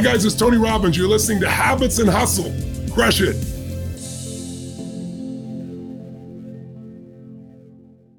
Hi, guys, it's Tony Robbins. You're listening to Habits and Hustle. Crush it.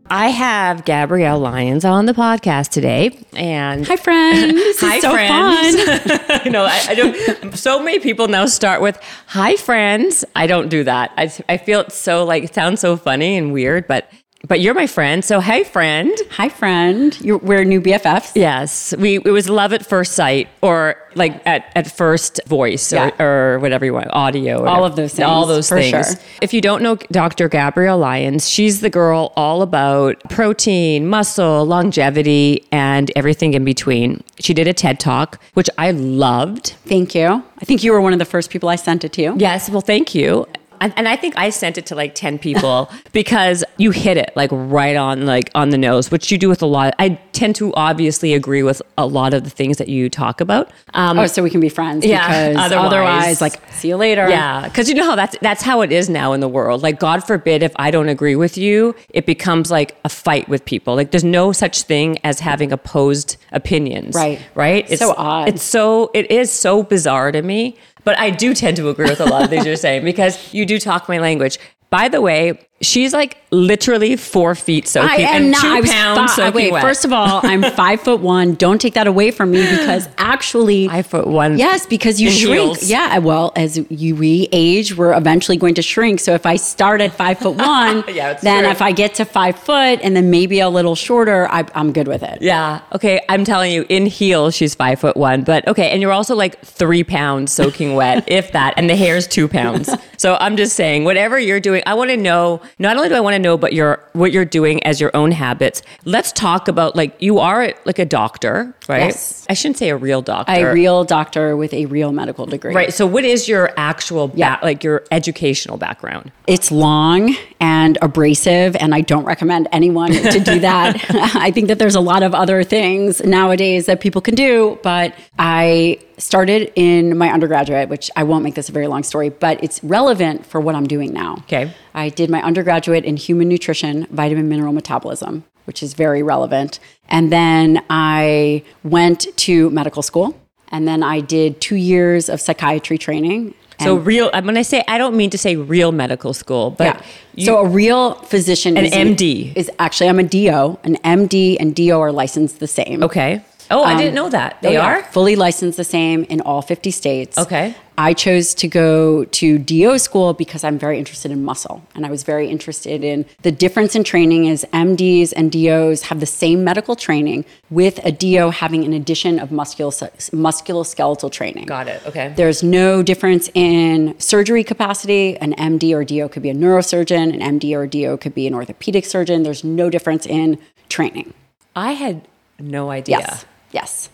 I have Gabrielle Lyons on the podcast today, and Hi, friends. This Hi, is so friends. fun. you know, I, I don't. So many people now start with "Hi, friends." I don't do that. I, I feel it's so like it sounds so funny and weird, but but you're my friend. So hey, friend. Hi, friend. You're, we're new BFFs. Yes, we it was love at first sight, or like at, at first voice, Yeah. or, or whatever you want, audio, or All of those things, all those for things. sure. If you don't know Dr. Gabrielle Lyons, she's the girl all about protein, muscle, longevity, and everything in between. She did a TED talk, which I loved. Thank you. I think you were one of the first people I sent it to. Yes, well, thank you. And, and I think I sent it to like 10 people because you hit it like right on like on the nose, which you do with a lot. I tend to obviously agree with a lot of the things that you talk about. Um, Oh, so we can be friends. Yeah, Because otherwise- otherwise, like, see you later. yeah, because you know how that's that's how it is now in the world. Like, God forbid if I don't agree with you, it becomes like a fight with people. Like, there's no such thing as having opposed opinions. Right. Right. It's so odd. It's so it is so bizarre to me. But I do tend to agree with a lot of things you're saying because you do talk my language. By the way, she's like literally four feet soaking I am and not. two I was pounds fi- soaking wait. wet. First of all, I'm five foot one. Don't take that away from me because actually, Five foot one. Yes, because you shrink. heels. Yeah. Well, as you we age, we're eventually going to shrink. So if I start at five foot one, Yeah, then true. if I get to five foot and then maybe a little shorter, I, I'm good with it. Yeah. Okay. I'm telling you, in heels, she's five foot one. But okay. And you're also like three pounds soaking wet, if that. And the hair's two pounds. So I'm just saying, whatever you're doing, I want to know, not only do I want to know, but your, what you're doing as your own habits. Let's talk about like, you are like a doctor, right? Yes. I shouldn't say a real doctor. A real doctor with a real medical degree. Right. So what is your actual, ba- Yeah. like your educational background? It's long and abrasive, and I don't recommend anyone to do that. I think that there's a lot of other things nowadays that people can do, but I started in my undergraduate, which I won't make this a very long story, but it's relevant for what I'm doing now. Okay. I did my undergraduate in human nutrition, vitamin mineral metabolism, which is very relevant. And then I went to medical school, and then I did two years of psychiatry training. So real, when I say, I don't mean to say real medical school, but yeah. you- so a real physician, An is MD. is actually I'm a DO. An MD and DO are licensed the same. okay. Oh, I um, didn't know that. They Oh, are? fully licensed the same in all 50 states. Okay. I chose to go to DO school because I'm very interested in muscle. And I was very interested in the difference in training is MDs and DOs have the same medical training with a DO having an addition of musculoskeletal training. Got it. Okay. There's no difference in surgery capacity. An MD or DO could be a neurosurgeon, an MD or DO could be an orthopedic surgeon. There's no difference in training. I had no idea. Yes. Yes.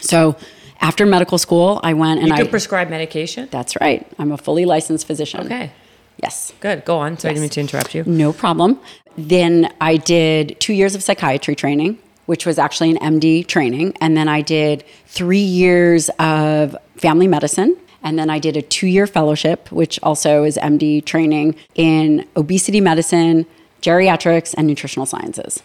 So after medical school, I went and You I. prescribe medication? that's right. I'm a fully licensed physician. Okay. Yes. Good. Go on. Sorry, I didn't mean to interrupt you. No problem. Then I did two years of psychiatry training, which was actually an MD training. And then I did three years of family medicine. And then I did a two year fellowship, which also is MD training in obesity medicine, geriatrics, and nutritional sciences.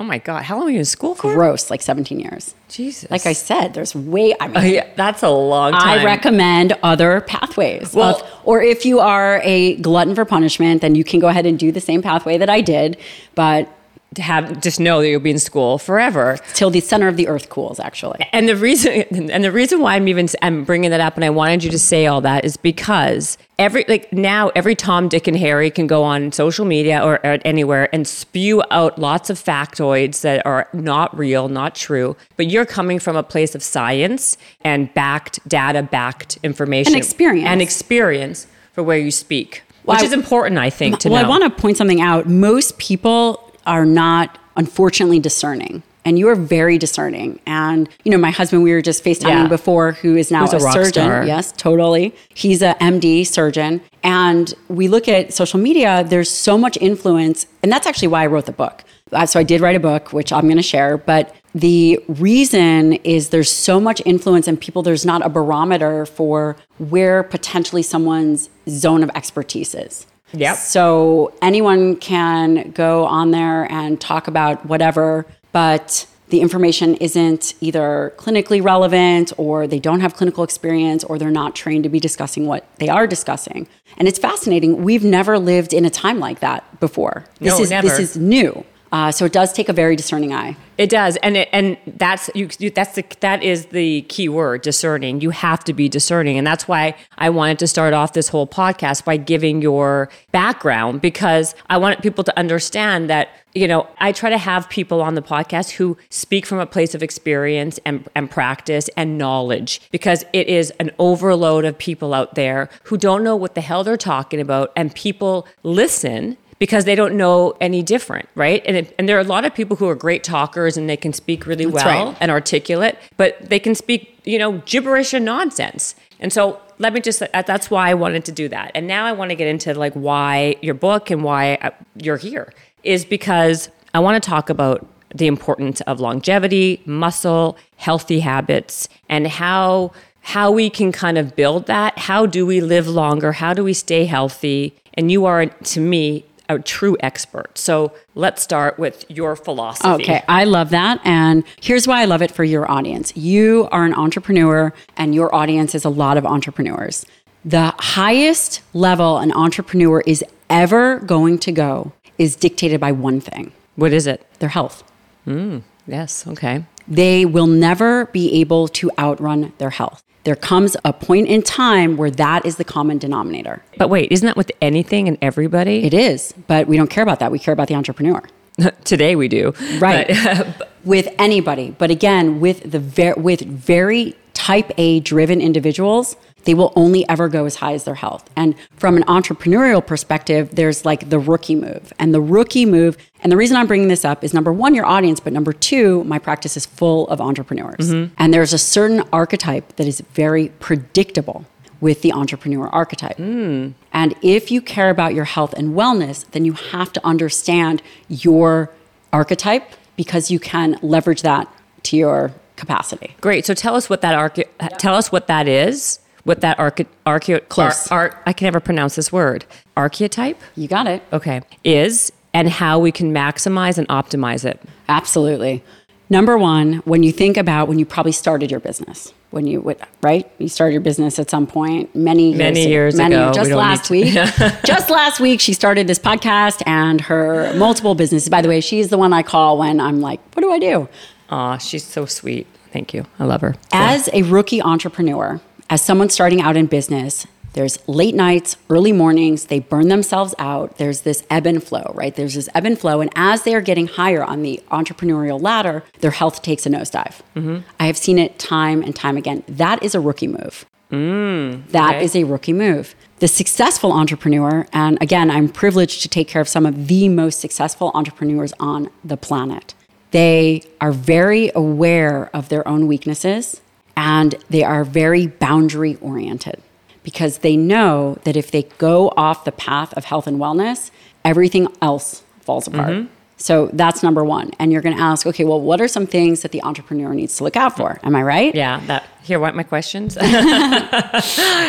Oh my God. How long were you in school for? Gross, like 17 years. Jesus. Like I said, there's way, I mean, Oh, yeah, that's a long time. I recommend other pathways. Well- of- or if you are a glutton for punishment, then you can go ahead and do the same pathway that I did, but to have just know that you'll be in school forever. till the center of the earth cools, actually. And the reason and the reason why I'm even I'm bringing that up and I wanted you to say all that is because every like now every Tom Dick and Harry can go on social media or, or anywhere and spew out lots of factoids that are not real, not true, but you're coming from a place of science and backed data backed information And experience. and experience for where you speak. Well, which I- is important, I think, to well, know. I want to point something out. Most people are not, unfortunately, discerning. And you are very discerning. And, you know, my husband, we were just FaceTiming Yeah. before, who is now Who's a a, surgeon. star. Yes, totally. He's a MD surgeon. And we look at social media, there's so much influence. And that's actually why I wrote the book. Uh, So I did write a book, which I'm going to share. But the reason is there's so much influence and people, there's not a barometer for where potentially someone's zone of expertise is. Yep. So anyone can go on there and talk about whatever, but the information isn't either clinically relevant or they don't have clinical experience or they're not trained to be discussing what they are discussing. And it's fascinating. We've never lived in a time like that before. This No, is never. this is new. Uh, so it does take a very discerning eye. It does, and it, and that's you. That's the that is the key word, discerning. You have to be discerning, and that's why I wanted to start off this whole podcast by giving your background because I want people to understand that you know I try to have people on the podcast who speak from a place of experience and and practice and knowledge because it is an overload of people out there who don't know what the hell they're talking about, and people listen because they don't know any different, right? And it, and there are a lot of people who are great talkers and they can speak really That's well right. and articulate, but they can speak, you know, gibberish and nonsense. And so let me just that's why I wanted to do that. And now I want to get into like why your book and why uh, you're here is because I want to talk about the importance of longevity, muscle, healthy habits and how how we can kind of build that. How do we live longer? How do we stay healthy? And you are to me a true expert. So let's start with your philosophy. Okay, I love that. And here's why I love it for your audience. You are an entrepreneur, and your audience is a lot of entrepreneurs. The highest level an entrepreneur is ever going to go is dictated by one thing What is it? their health. Hmm, yes. Okay. They will never be able to outrun their health. There comes a point in time where that is the common denominator. But wait, isn't that with anything and everybody? It is, but we don't care about that. We care about the entrepreneur. Today we do. right But- with anybody but again with the ver- with very type a driven individuals they will only ever go as high as their health and from an entrepreneurial perspective there's like the rookie move and the rookie move and the reason i'm bringing this up is number one your audience but number two my practice is full of entrepreneurs mm-hmm. and there's a certain archetype that is very predictable with the entrepreneur archetype. Mm. And if you care about your health and wellness, then you have to understand your archetype because you can leverage that to your capacity. Great. So tell us what that arche- tell us what that is. What that arche- arche- Close. Ar- ar- I can never pronounce this word. Archetype. You got it. Okay. Is and how we can maximize and optimize it. Absolutely. Number one, when you think about when you probably started your business, when you would, right? You started your business at some point many Many years ago. We Just don't last week. just last week, she started this podcast and her multiple businesses. By the way, she's the one I call when I'm like, what do I do? Aw, she's so sweet. Thank you. I love her. As a rookie entrepreneur, as someone starting out in business, there's late nights, early mornings, they burn themselves out. There's this ebb and flow, right? There's this ebb and flow. And as they are getting higher on the entrepreneurial ladder, their health takes a nosedive. Mm-hmm. I have seen it time and time again. That is a rookie move. Mm, that okay. is a rookie move. The successful entrepreneur, and again, I'm privileged to take care of some of the most successful entrepreneurs on the planet. They are very aware of their own weaknesses and they are very boundary oriented because they know that if they go off the path of health and wellness, everything else falls apart. So that's number one. And you're going to ask, okay, well, what are some things that the entrepreneur needs to look out for? Am I right? Yeah. That. Here. Want my questions?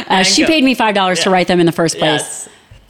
Uh, she go. paid me $5 to write them in the first place. Yes.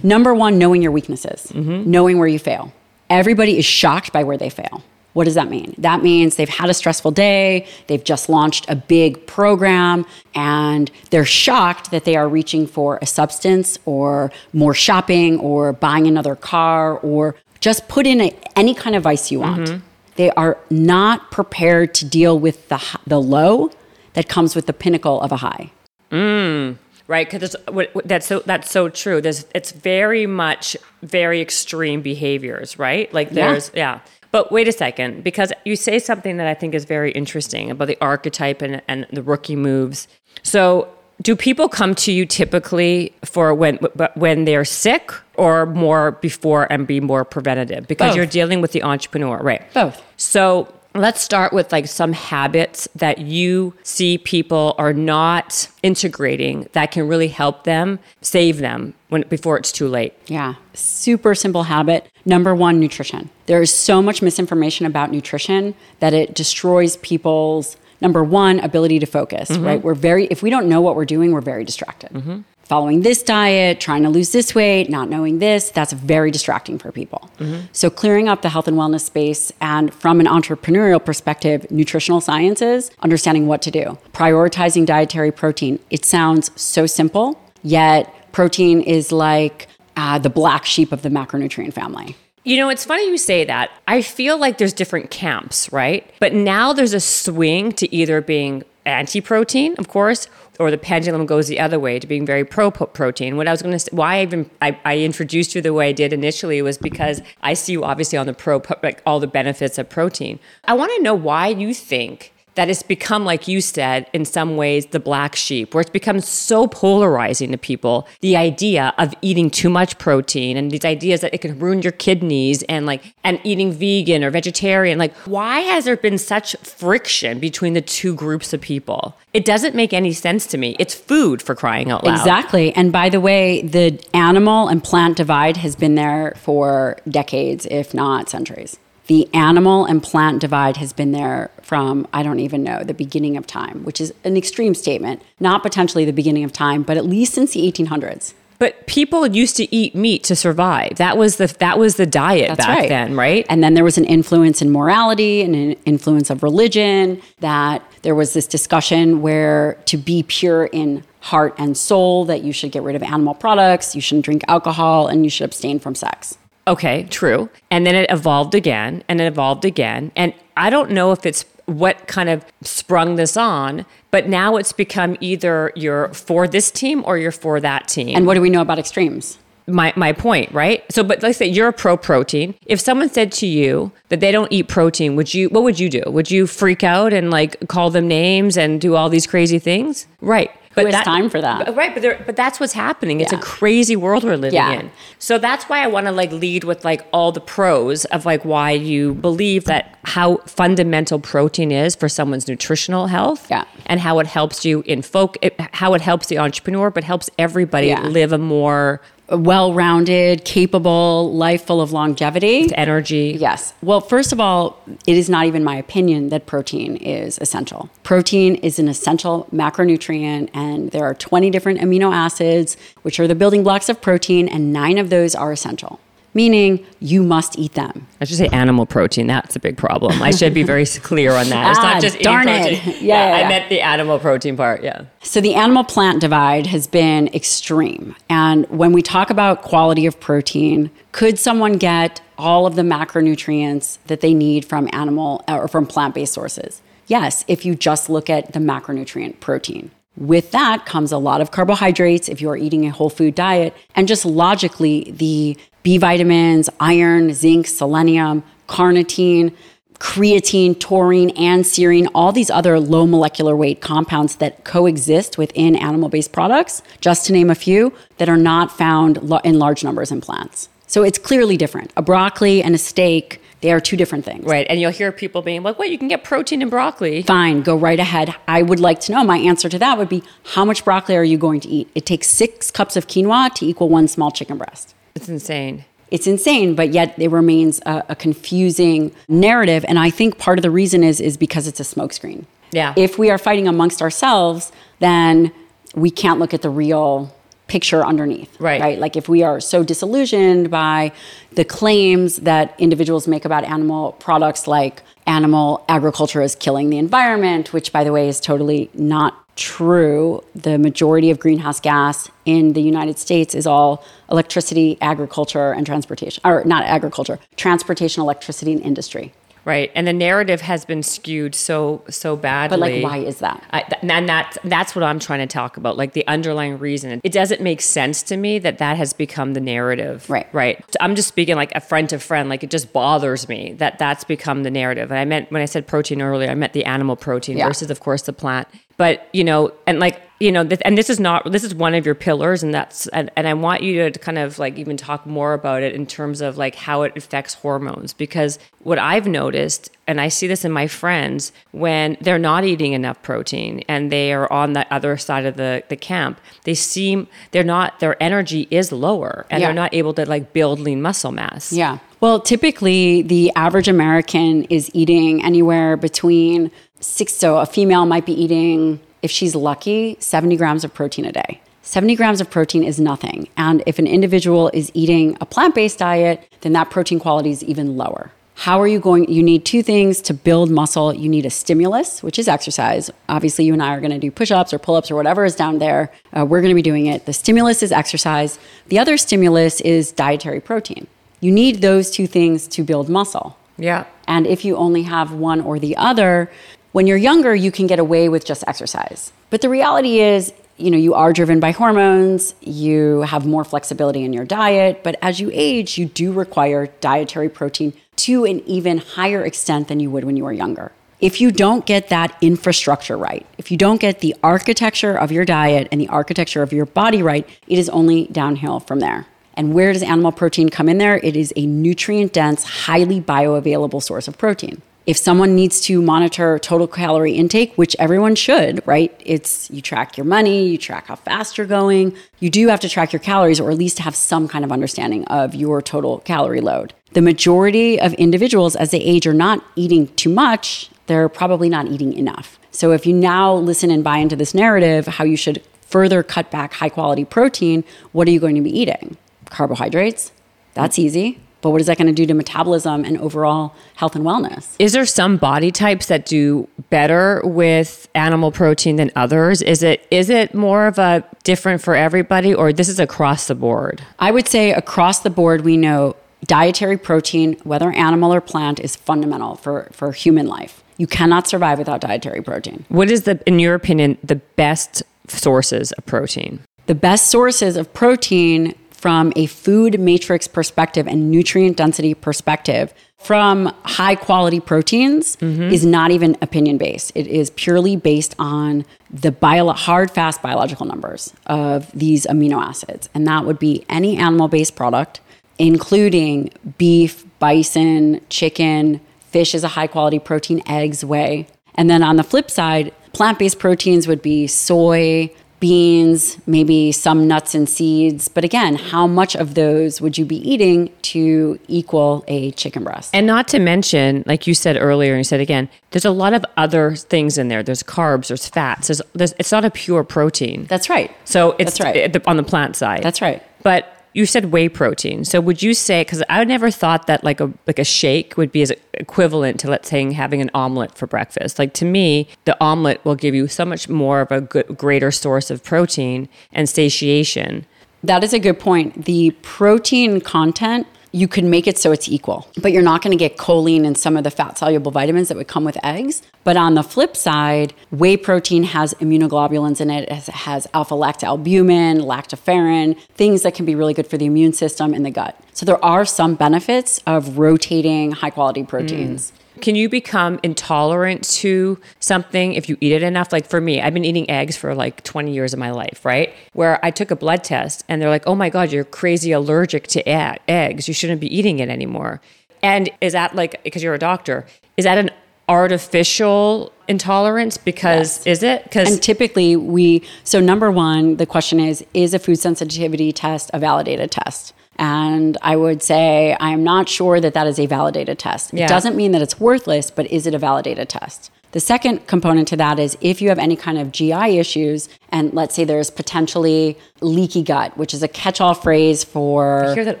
Number one, knowing your weaknesses, knowing where you fail. Everybody is shocked by where they fail. What does that mean? That means they've had a stressful day, they've just launched a big program, and they're shocked that they are reaching for a substance or more shopping or buying another car or just put in a, any kind of vice you want. Mm-hmm. They are not prepared to deal with the, the low that comes with the pinnacle of a high. Mm, right because that's so that's so true there's it's very much very extreme behaviors right like Yeah. there's yeah, but wait a second because you say something that i think is very interesting about the archetype and, and the rookie moves so do people come to you typically for when when they're sick or more before and be more preventative because Both. you're dealing with the entrepreneur right Both. so let's start with like some habits that you see people are not integrating that can really help them save them when before it's too late. Yeah, super simple habit. Number one, nutrition. There is so much misinformation about nutrition that it destroys people's number one ability to focus. Mm-hmm. Right? We're very if we don't know what we're doing, we're very distracted. Mm-hmm. Following this diet, trying to lose this weight, not knowing this, that's very distracting for people. So, clearing up the health and wellness space and from an entrepreneurial perspective, nutritional sciences, understanding what to do, prioritizing dietary protein. It sounds so simple, yet protein is like uh, the black sheep of the macronutrient family. You know, it's funny you say that. I feel like there's different camps, right? But now there's a swing to either being anti protein, of course, or the pendulum goes the other way to being very pro protein. What I was going to why I even I, I, introduced you the way I did initially was because I see you obviously on the pro, like all the benefits of protein. I want to know why you think that it's become, like you said, in some ways, the black sheep, where it's become so polarizing to people. The idea of eating too much protein and these ideas that it can ruin your kidneys and like, and eating vegan or vegetarian. Like, why has there been such friction between the two groups of people? It doesn't make any sense to me. It's food for crying out loud. Exactly. And by the way, the animal and plant divide has been there for decades, if not centuries the animal and plant divide has been there from, I don't even know, the beginning of time, which is an extreme statement. Not potentially the beginning of time, but at least since the 1800s. But people used to eat meat to survive. That was the that was the diet That's back right. then, right? And then there was an influence in morality and an influence of religion. That there was this discussion where to be pure in heart and soul, that you should get rid of animal products, you shouldn't drink alcohol, and you should abstain from sex. Okay, true. And then it evolved again and it evolved again. And I don't know if it's what kind of sprung this on, but now it's become either you're for this team or you're for that team. And what do we know about extremes? my my point, right? So, but let's say you're a pro protein. If someone said to you that they don't eat protein, would you? What would you do? Would you freak out and like call them names and do all these crazy things? Right. But Who has time for that? Right, but there, but that's what's happening. It's Yeah. a crazy world we're living Yeah. in. So that's why I want to like lead with like all the pros of like why you believe that how fundamental protein is for someone's nutritional health. Yeah. And how it helps you in folk, it, how it helps the entrepreneur, but helps everybody Yeah. live a more A well-rounded, capable life full of longevity. energy. Yes. Well, first of all, it is not even my opinion that protein is essential. Protein is an essential macronutrient, and there are 20 different amino acids, which are the building blocks of protein, and nine of those are essential, meaning you must eat them. I should say animal protein. That's a big problem. I should be very clear on that. It's Ah, not just eating darn it. protein. Yeah, yeah, I meant the animal protein part. Yeah. So the animal plant divide has been extreme. And when we talk about quality of protein, could someone get all of the macronutrients that they need from animal or from plant based sources? Yes, if you just look at the macronutrient protein. With that comes a lot of carbohydrates if you are eating a whole food diet, and just logically, the B vitamins, iron, zinc, selenium, carnitine, creatine, taurine, and serine, all these other low molecular weight compounds that coexist within animal based products, just to name a few, that are not found in large numbers in plants. So it's clearly different. A broccoli and a steak, they are two different things. Right. And you'll hear people being like, well, you can get protein in broccoli. Fine, go right ahead. I would like to know. My answer to that would be how much broccoli are you going to eat? It takes six cups of quinoa to equal one small chicken breast. It's insane. It's insane, but yet it remains a, a confusing narrative. And I think part of the reason is is because it's a smokescreen. Yeah. If we are fighting amongst ourselves, then we can't look at the real picture underneath. Right. Right. Like if we are so disillusioned by the claims that individuals make about animal products like animal agriculture is killing the environment, which by the way is totally not true. The majority of greenhouse gas in the United States is all electricity, agriculture, and transportation, or not agriculture, transportation, electricity, and industry. Right. And the narrative has been skewed so so badly. But like, why is that? I, th- and that's that's what I'm trying to talk about, like the underlying reason. It doesn't make sense to me that that has become the narrative. Right. Right. So I'm just speaking like a friend to friend. Like it just bothers me that that's become the narrative. And I meant when I said protein earlier, I meant the animal protein Yeah. versus, of course, the plant. But you know, and like you know, th- and this is not this is one of your pillars, and that's and, and I want you to kind of like even talk more about it in terms of like how it affects hormones because what I've noticed, and I see this in my friends when they're not eating enough protein and they are on the other side of the the camp, they seem they're not their energy is lower and Yeah. they're not able to like build lean muscle mass. Yeah. Well, typically the average American is eating anywhere between six. So a female might be eating, if she's lucky, 70 grams of protein a day. 70 grams of protein is nothing. And if an individual is eating a plant based diet, then that protein quality is even lower. How are you going? You need two things to build muscle. You need a stimulus, which is exercise. Obviously, you and I are going to do push ups or pull ups or whatever is down there. Uh, we're going to be doing it. The stimulus is exercise. The other stimulus is dietary protein. You need those two things to build muscle. Yeah. And if you only have one or the other, when you're younger, you can get away with just exercise. But the reality is, you know, you are driven by hormones, you have more flexibility in your diet, but as you age, you do require dietary protein to an even higher extent than you would when you were younger. If you don't get that infrastructure right, if you don't get the architecture of your diet and the architecture of your body right, it is only downhill from there. And where does animal protein come in there? It is a nutrient dense, highly bioavailable source of protein. If someone needs to monitor total calorie intake, which everyone should, right? It's you track your money, you track how fast you're going. You do have to track your calories or at least have some kind of understanding of your total calorie load. The majority of individuals as they age are not eating too much, they're probably not eating enough. So if you now listen and buy into this narrative, how you should further cut back high quality protein, what are you going to be eating? carbohydrates. That's easy. But what is that going to do to metabolism and overall health and wellness? Is there some body types that do better with animal protein than others? Is it is it more of a different for everybody or this is across the board? I would say across the board we know dietary protein, whether animal or plant, is fundamental for, for human life. You cannot survive without dietary protein. What is the in your opinion the best sources of protein? The best sources of protein from a food matrix perspective and nutrient density perspective from high quality proteins mm-hmm. is not even opinion based. It is purely based on the bio- hard, fast biological numbers of these amino acids. And that would be any animal based product, including beef, bison, chicken, fish is a high quality protein, eggs, whey. And then on the flip side, plant based proteins would be soy, beans, maybe some nuts and seeds. But again, how much of those would you be eating to equal a chicken breast? And not to mention, like you said earlier, and you said again, there's a lot of other things in there. There's carbs, there's fats. There's, there's it's not a pure protein. That's right. So it's That's right. on the plant side. That's right. But you said whey protein. So would you say because I never thought that like a like a shake would be as equivalent to let's say having an omelet for breakfast. Like to me, the omelet will give you so much more of a good, greater source of protein and satiation. That is a good point. The protein content you can make it so it's equal, but you're not going to get choline and some of the fat soluble vitamins that would come with eggs. But on the flip side, whey protein has immunoglobulins in it, it has alpha lactalbumin, lactoferrin, things that can be really good for the immune system in the gut. So there are some benefits of rotating high quality proteins. Mm. Can you become intolerant to something if you eat it enough? Like for me, I've been eating eggs for like 20 years of my life, right? Where I took a blood test and they're like, oh my God, you're crazy allergic to eggs. You shouldn't be eating it anymore. And is that like, because you're a doctor, is that an artificial intolerance because yes. is it because and typically we so number one the question is is a food sensitivity test a validated test and I would say I'm not sure that that is a validated test. Yeah. It doesn't mean that it's worthless, but is it a validated test? The second component to that is if you have any kind of GI issues, and let's say there's potentially leaky gut, which is a catch all phrase for. I hear that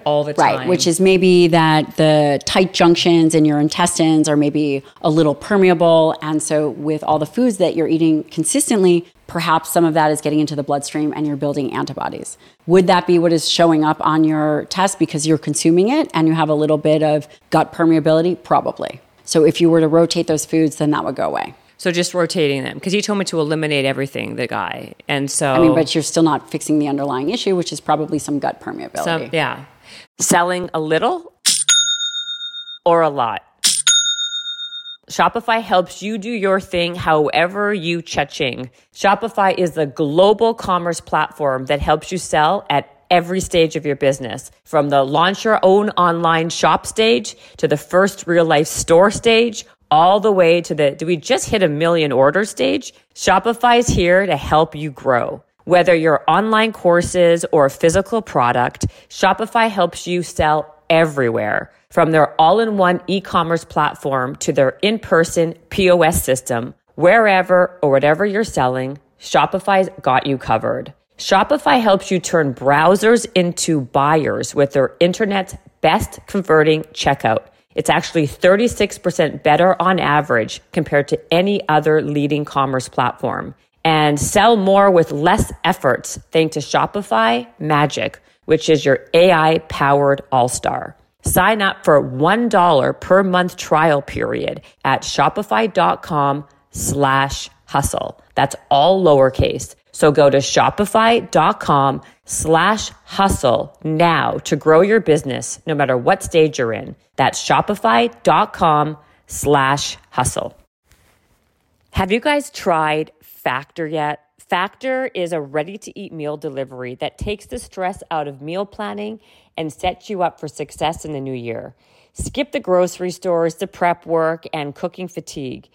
all the time. Right, which is maybe that the tight junctions in your intestines are maybe a little permeable. And so, with all the foods that you're eating consistently, perhaps some of that is getting into the bloodstream and you're building antibodies. Would that be what is showing up on your test because you're consuming it and you have a little bit of gut permeability? Probably. So if you were to rotate those foods, then that would go away. So just rotating them because he told me to eliminate everything, the guy, and so I mean, but you're still not fixing the underlying issue, which is probably some gut permeability. Some, yeah, selling a little or a lot. Shopify helps you do your thing however you cha-ching. Shopify is the global commerce platform that helps you sell at every stage of your business, from the launch your own online shop stage to the first real life store stage, all the way to the do we just hit a million order stage? Shopify is here to help you grow. Whether your online courses or a physical product, Shopify helps you sell everywhere. From their all in one e commerce platform to their in person POS system, wherever or whatever you're selling, Shopify's got you covered. Shopify helps you turn browsers into buyers with their internet's best converting checkout. It's actually 36% better on average compared to any other leading commerce platform. And sell more with less efforts thanks to Shopify Magic, which is your AI powered all star. Sign up for $1 per month trial period at shopify.com slash hustle. That's all lowercase. So go to shopify.com slash hustle now to grow your business no matter what stage you're in. That's shopify.com slash hustle. Have you guys tried Factor yet? Factor is a ready to eat meal delivery that takes the stress out of meal planning and sets you up for success in the new year. Skip the grocery stores, the prep work, and cooking fatigue.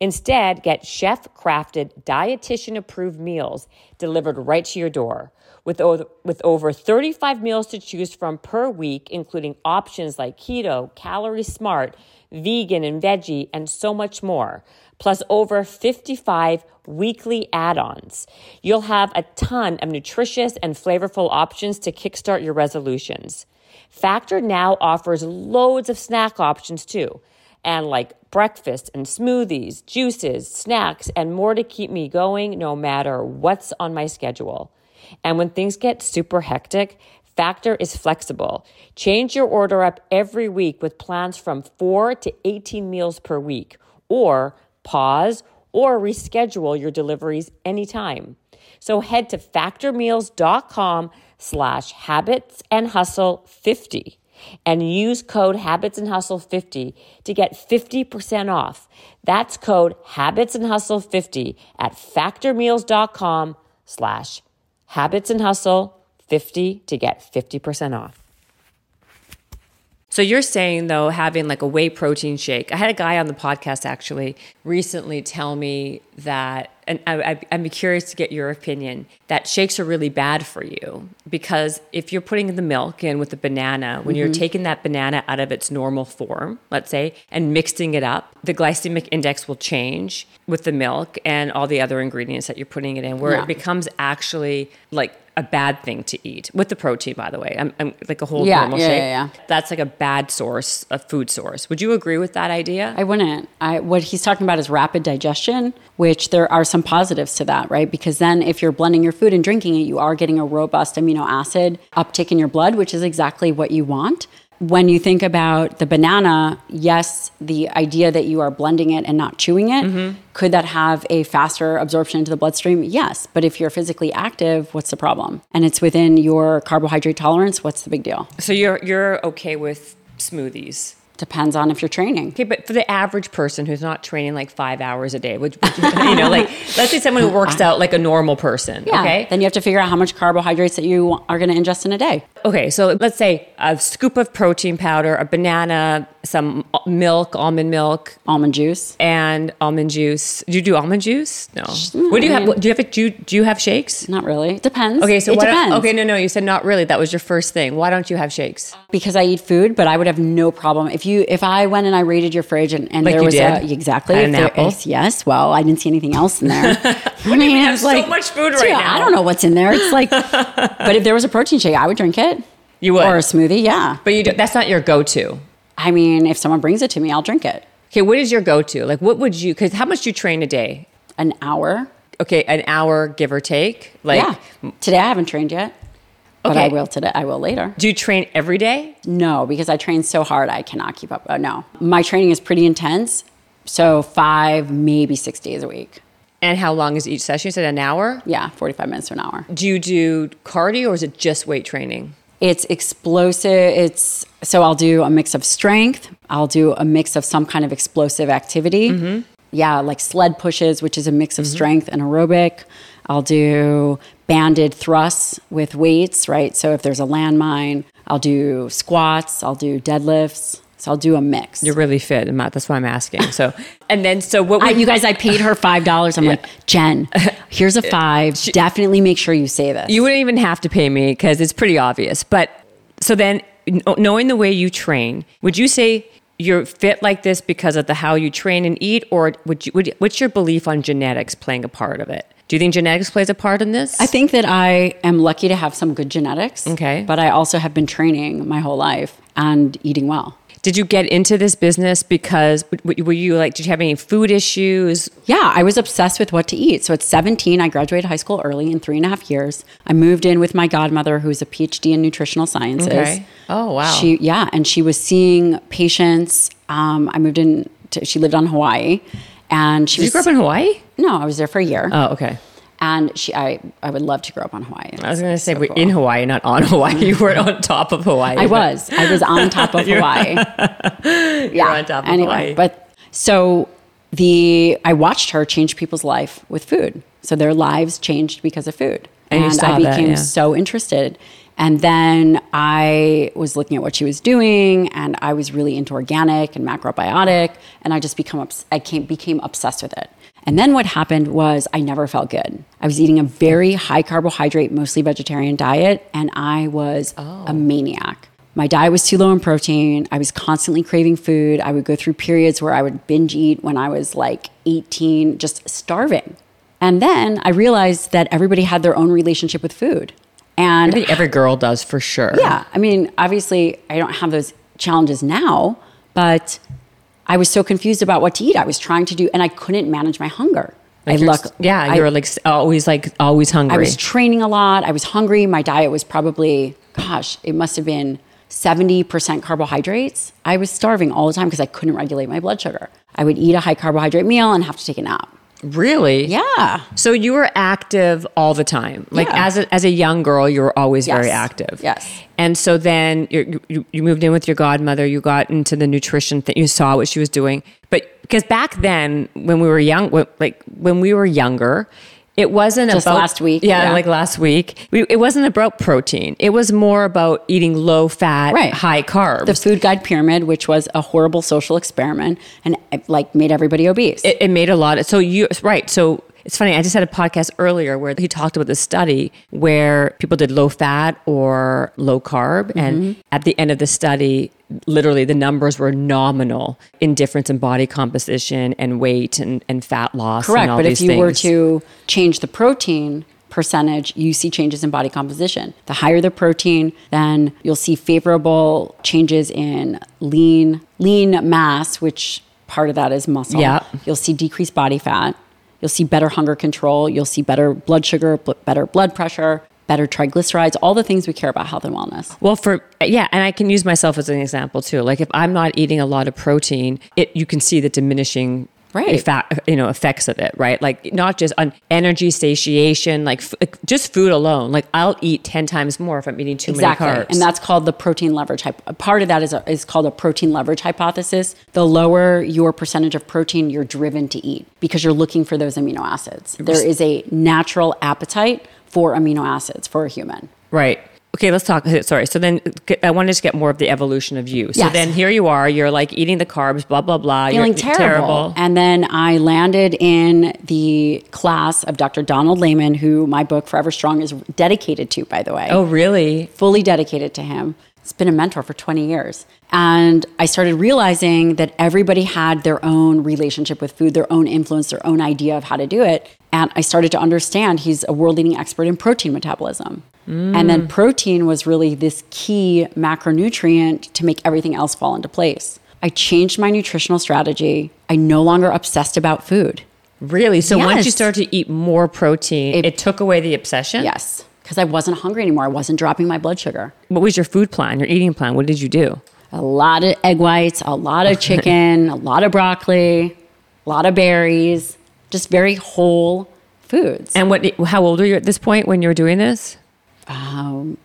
Instead, get chef crafted, dietitian approved meals delivered right to your door. With over, with over 35 meals to choose from per week, including options like keto, calorie smart, vegan and veggie, and so much more, plus over 55 weekly add ons. You'll have a ton of nutritious and flavorful options to kickstart your resolutions. Factor now offers loads of snack options too and like breakfast and smoothies, juices, snacks, and more to keep me going no matter what's on my schedule. And when things get super hectic, Factor is flexible. Change your order up every week with plans from 4 to 18 meals per week, or pause or reschedule your deliveries anytime. So head to factormeals.com slash habits and hustle 50 and use code habits and hustle 50 to get 50% off. That's code habits and hustle 50 at factormeals.com slash habits and hustle 50 to get 50% off. So you're saying though having like a whey protein shake. I had a guy on the podcast actually recently tell me that, and I, am curious to get your opinion. That shakes are really bad for you because if you're putting the milk in with the banana, when mm-hmm. you're taking that banana out of its normal form, let's say, and mixing it up, the glycemic index will change with the milk and all the other ingredients that you're putting it in, where yeah. it becomes actually like a bad thing to eat with the protein, by the way. I'm, I'm like a whole yeah, normal yeah, shake. Yeah, yeah. That's like a bad source, a food source. Would you agree with that idea? I wouldn't. I, what he's talking about is rapid digestion, which there are some positives to that, right? Because then if you're blending your food and drinking it, you are getting a robust amino acid uptick in your blood, which is exactly what you want when you think about the banana, yes, the idea that you are blending it and not chewing it, mm-hmm. could that have a faster absorption into the bloodstream? Yes. But if you're physically active, what's the problem? And it's within your carbohydrate tolerance, what's the big deal? So you're you're okay with smoothies? Depends on if you're training. Okay, but for the average person who's not training like five hours a day, which, you know, like let's say someone who works out like a normal person. Yeah. Okay. Then you have to figure out how much carbohydrates that you are going to ingest in a day. Okay, so let's say a scoop of protein powder, a banana, some milk, almond milk, almond juice, and almond juice. Do you do almond juice? No. what do you have? Do you have? A, do you, do you have shakes? Not really. Depends. Okay, so it depends. Okay, no, no. You said not really. That was your first thing. Why don't you have shakes? Because I eat food, but I would have no problem if you if I went and I raided your fridge and, and like there was did? a exactly an apple. yes. Well, I didn't see anything else in there. I mean, you have like, so much food right now. I don't know what's in there. It's like, but if there was a protein shake, I would drink it. You would or a smoothie, yeah. But you do, that's not your go-to. I mean, if someone brings it to me, I'll drink it. Okay, what is your go-to? Like, what would you? Because how much do you train a day? An hour. Okay, an hour, give or take. Like yeah. Today I haven't trained yet. But okay. I will today. I will later. Do you train every day? No, because I train so hard I cannot keep up. Oh, no, my training is pretty intense. So five, maybe six days a week. And how long is each session? You said an hour? Yeah, 45 minutes to an hour. Do you do cardio or is it just weight training? It's explosive. It's so I'll do a mix of strength. I'll do a mix of some kind of explosive activity. Mm-hmm. Yeah, like sled pushes, which is a mix of mm-hmm. strength and aerobic. I'll do banded thrusts with weights, right? So if there's a landmine, I'll do squats, I'll do deadlifts. So I'll do a mix. You're really fit, Matt. That's why I'm asking. So, and then so what? I, you guys, I paid her five dollars. I'm yeah. like, Jen, here's a five. She, Definitely make sure you say this. You wouldn't even have to pay me because it's pretty obvious. But so then, knowing the way you train, would you say you're fit like this because of the how you train and eat, or would you? Would, what's your belief on genetics playing a part of it? Do you think genetics plays a part in this? I think that I am lucky to have some good genetics. Okay. But I also have been training my whole life and eating well. Did you get into this business because were you like, did you have any food issues? Yeah, I was obsessed with what to eat. So at 17, I graduated high school early in three and a half years. I moved in with my godmother, who's a PhD in nutritional sciences. Okay. Oh, wow. She, yeah, and she was seeing patients. Um, I moved in. To, she lived on Hawaii, and she Did you was. grow up in Hawaii? no, I was there for a year. Oh, okay. and she, I, I would love to grow up on Hawaii. I was going to say, So we're cool. in Hawaii, not on Hawaii. You weren't on top of Hawaii. I was. I was on top of Hawaii. yeah. on top of anyway, Hawaii. but so the I watched her change people's life with food. So their lives changed because of food, And you saw I that, became yeah. so interested. And then I was looking at what she was doing, and I was really into organic and macrobiotic, and I just become I came, became obsessed with it. And then what happened was I never felt good. I was eating a very high carbohydrate, mostly vegetarian diet, and I was Oh. a maniac. My diet was too low in protein. I was constantly craving food. I would go through periods where I would binge eat when I was like 18, just starving. And then I realized that everybody had their own relationship with food. And I think every girl does for sure. yeah, I mean, obviously, I don't have those challenges now, but I was so confused about what to eat. I was trying to do, and I couldn't manage my hunger. Like I look, yeah, you were like always like always hungry. I was training a lot. I was hungry. My diet was probably, gosh, it must have been 70% carbohydrates. I was starving all the time because I couldn't regulate my blood sugar. I would eat a high carbohydrate meal and have to take a nap. Really? Yeah. So you were active all the time. Like Yeah. as a, as a young girl, you were always very active. Yes. And so then you, you you moved in with your godmother. You got into the nutrition thing. You saw what she was doing. But because back then, when we were young, like when we were younger. It wasn't Just about last week, Yeah, yeah. like last week. We, it wasn't about protein. It was more about eating low fat, Right. high carbs. The food guide pyramid, which was a horrible social experiment and it, like made everybody obese. it, it made a lot of so you right so it's funny i just had a podcast earlier where he talked about this study where people did low fat or low carb and mm-hmm. at the end of the study literally the numbers were nominal in difference in body composition and weight and, and fat loss Correct. and all But if you were to change the protein percentage, you see changes in body composition. The higher the protein, then you'll see favorable changes in lean lean mass, which part of that is muscle. Yeah. You'll see decreased body fat. You'll see better hunger control. You'll see better blood sugar, bl- better blood pressure, better triglycerides, all the things we care about health and wellness. Well, for yeah, and I can use myself as an example too. Like if I'm not eating a lot of protein, it you can see the diminishing Right. effect, you know, effects of it, right? Like not just on energy satiation, like, f- like just food alone. Like I'll eat ten times more if I'm eating too Exactly. many carbs. And that's called the protein leverage. Hypo- a part of that is, a, is called a protein leverage hypothesis. The lower your percentage of protein you're driven to eat because you're looking for those amino acids. There is a natural appetite for amino acids for a human. right. Okay, let's talk. Sorry. So then I wanted to get more of the evolution of you. So Yes. then here you are. You're like eating the carbs, blah blah blah. Feeling you're terrible. And then I landed in the class of Dr. Donald Layman, who my book Forever Strong is dedicated to, by the way. Oh, really? fully dedicated to him. He's been a mentor for 20 years. And I started realizing that everybody had their own relationship with food, their own influence, their own idea of how to do it. And I started to understand he's a world leading expert in protein metabolism. And then protein was really this key macronutrient to make everything else fall into place. I changed my nutritional strategy. I no longer obsessed about food. Really? So once you started to eat more protein, it, It- took away the obsession. Yes, because I wasn't hungry anymore. I wasn't dropping my blood sugar. What was your food plan? Your eating plan? What did you do? a lot of egg whites, a lot of chicken, a lot of broccoli, a lot of berries, just very whole foods. And what? How old were you at this point when you were doing this? Um,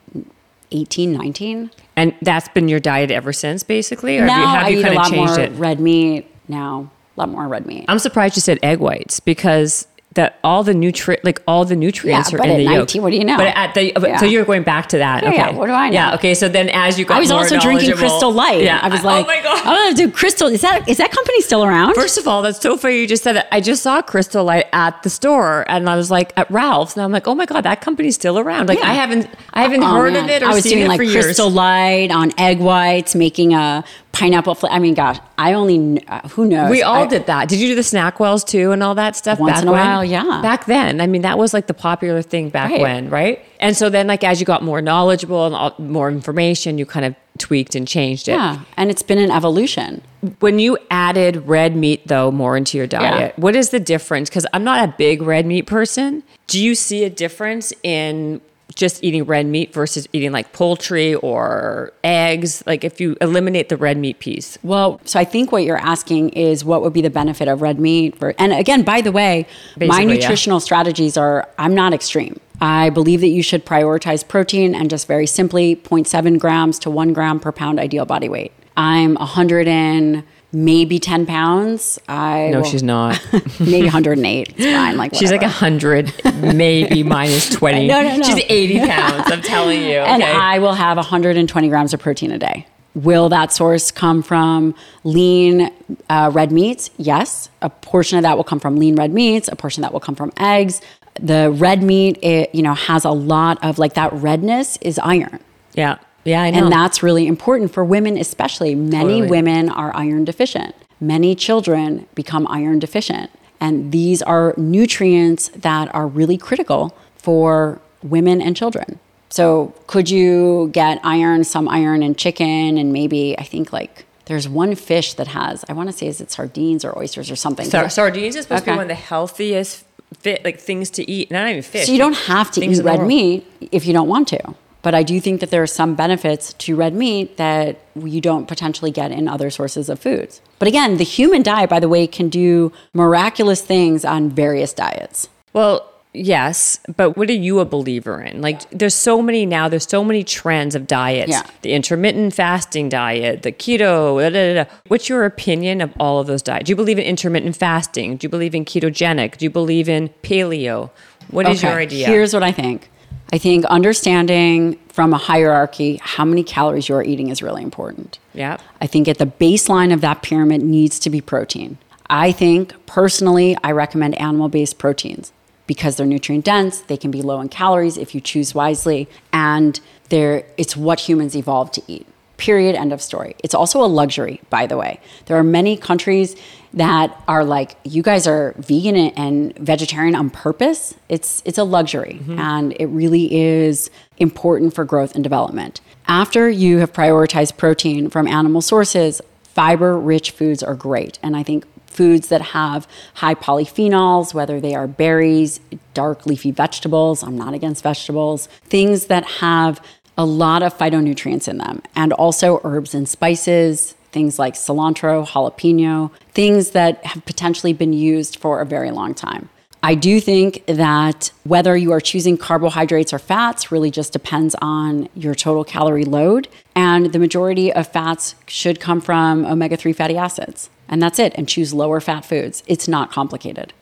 18, 19. And that's been your diet ever since, basically, or have you, now have I you eat a lot more it? red meat now, a lot more red meat. I'm surprised you said egg whites because that all the nutri like all the nutrients Yeah, are but in at the 19, yolk. what do you know? But at the Yeah. so you're going back to that. Yeah, okay. yeah, what do I know? Yeah. Okay. So then as you got I was also drinking Crystal Light. Yeah. I was oh like, oh my god. I'm gonna do Crystal. Is that is that company still around? First of all, that's so funny. You just said that. I just saw Crystal Light at the store, and I was like at Ralph's, and I'm like, oh my god, that company's still around. Like. I haven't, I haven't Oh, heard man. of it or I was seen doing it like for years. Crystal Light on egg whites, making a pineapple. Fl- I mean, gosh, I only uh, who knows. We all I- did that. Did you do the SnackWell's too and all that stuff? Once back in a when? while, yeah. Back then, I mean, that was like the popular thing back Right. when, right? And so then, like, as you got more knowledgeable and all, more information, you kind of tweaked and changed it. Yeah, and it's been an evolution. When you added red meat, though, more into your diet, Yeah. what is the difference? Because I'm not a big red meat person. Do you see a difference in just eating red meat versus eating like poultry or eggs? Like, if you eliminate the red meat piece, Well, so I think what you're asking is what would be the benefit of red meat? For, and again, by the way, my Basically, yeah. nutritional strategies are I'm not extreme. I believe that you should prioritize protein and just very simply 0.7 grams to one gram per pound ideal body weight. I'm 100 and maybe 10 pounds. I no, will- she's not. maybe 108. It's fine. Like She's like a hundred, maybe minus twenty. No, no, no. She's eighty pounds. I'm telling you. and? I will have 120 grams of protein a day. Will that source come from lean uh, red meats? Yes. A portion of that will come from lean red meats. A portion of that will come from eggs. The red meat, it, you know, has a lot of like that redness is iron. yeah, yeah, I know. And that's really important for women, especially. Many Totally. women are iron deficient. Many children become iron deficient. And these are nutrients that are really critical for women and children. So, could you get iron, some iron in chicken, and maybe I think like there's one fish that has, I want to say, is it sardines or oysters or something? Sar- sardines is supposed to be one of the healthiest fit like things to eat. Not even fish. So you don't have to eat in the red meat if you don't want to. But I do think that there are some benefits to red meat that you don't potentially get in other sources of foods. But again, the human diet, by the way, can do miraculous things on various diets. Well, yes, but what are you a believer in? Like, there's so many now. There's so many trends of diets. Yeah. The intermittent fasting diet, the keto. Da, da, da. What's your opinion of all of those diets? Do you believe in intermittent fasting? Do you believe in ketogenic? Do you believe in paleo? What is your idea? Here's what I think. I think understanding from a hierarchy how many calories you're eating is really important. yeah. I think at the baseline of that pyramid needs to be protein. I think personally, I recommend animal based proteins because they're nutrient dense, they can be low in calories if you choose wisely, and they're, it's what humans evolved to eat. Period. End of story. It's also a luxury, by the way. There are many countries that are like, you guys are vegan and vegetarian on purpose. It's it's a luxury, mm-hmm. and it really is important for growth and development. After you have prioritized protein from animal sources, fiber rich foods are great. And I think foods that have high polyphenols, whether they are berries, dark leafy vegetables, I'm not against vegetables, things that have a lot of phytonutrients in them, and also herbs and spices, things like cilantro, jalapeno, things that have potentially been used for a very long time. I do think that whether you are choosing carbohydrates or fats really just depends on your total calorie load. And the majority of fats should come from omega 3 fatty acids. And that's it. And choose lower fat foods. It's not complicated.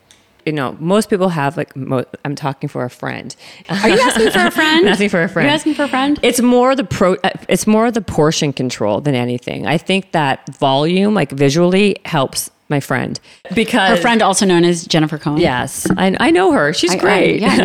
You know, most people have like. Mo- I'm talking for a friend. Are you asking for a friend? I'm asking for a friend. You're asking for a friend? It's more the pro. It's more the portion control than anything. I think that volume, like visually, helps my friend because Her friend, also known as Jennifer Cohen. Yes, I, I know her. She's I- I- great. yeah,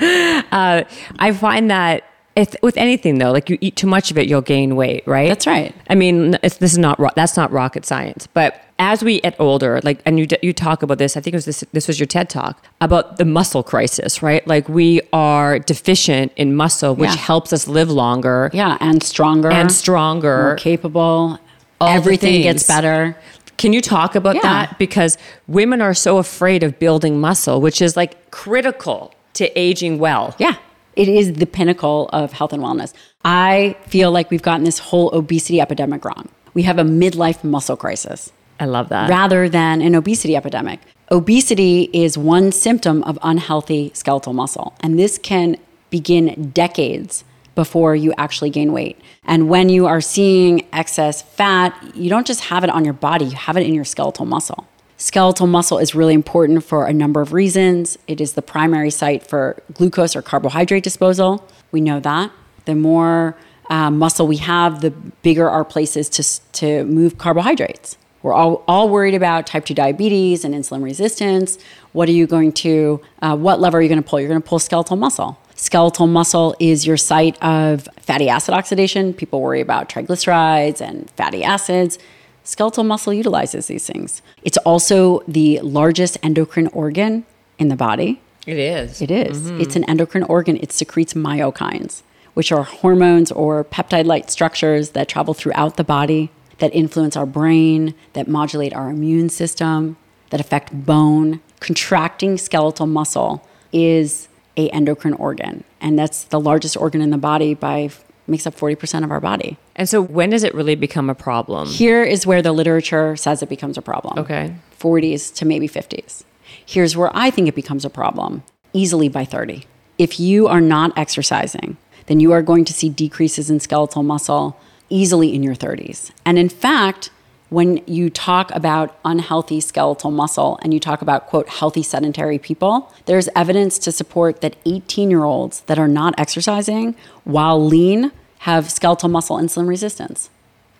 no, uh, I find that if, with anything though, like you eat too much of it, you'll gain weight, right? That's right. I mean, it's, this is not ro- that's not rocket science, but as we get older, like, and you you talk about this, I think it was this this was your TED talk about the muscle crisis, right? Like we are deficient in muscle, which Yeah. helps us live longer yeah, and stronger. and stronger. More capable. All Everything gets better. Can you talk about Yeah. that? Because women are so afraid of building muscle, which is like critical to aging well. Yeah. It is the pinnacle of health and wellness. I feel like we've gotten this whole obesity epidemic wrong. We have a midlife muscle crisis I love that. rather than an obesity epidemic. Obesity is one symptom of unhealthy skeletal muscle, and this can begin decades before you actually gain weight. And when you are seeing excess fat, you don't just have it on your body, you have it in your skeletal muscle. Skeletal muscle is really important for a number of reasons. It is the primary site for glucose or carbohydrate disposal. We know that. The more uh, muscle we have, the bigger our places to, to move carbohydrates. We're all, all worried about type 2 diabetes and insulin resistance. What are you going to, uh, what lever are you going to pull? You're going to pull skeletal muscle. Skeletal muscle is your site of fatty acid oxidation. People worry about triglycerides and fatty acids. Skeletal muscle utilizes these things. It's also the largest endocrine organ in the body. It is. It is. It's an endocrine organ. It secretes myokines, which are hormones or peptide like structures that travel throughout the body that influence our brain, that modulate our immune system, that affect bone. Contracting skeletal muscle is a endocrine organ, and that's the largest organ in the body by makes up 40% of our body. And so when does it really become a problem? Here is where the literature says it becomes a problem. Okay. 40s to maybe 50s. Here's where I think it becomes a problem easily by 30. If you are not exercising, then you are going to see decreases in skeletal muscle easily in your 30s. And in fact, when you talk about unhealthy skeletal muscle and you talk about, quote, healthy sedentary people, there's evidence to support that 18 year olds that are not exercising while lean have skeletal muscle insulin resistance.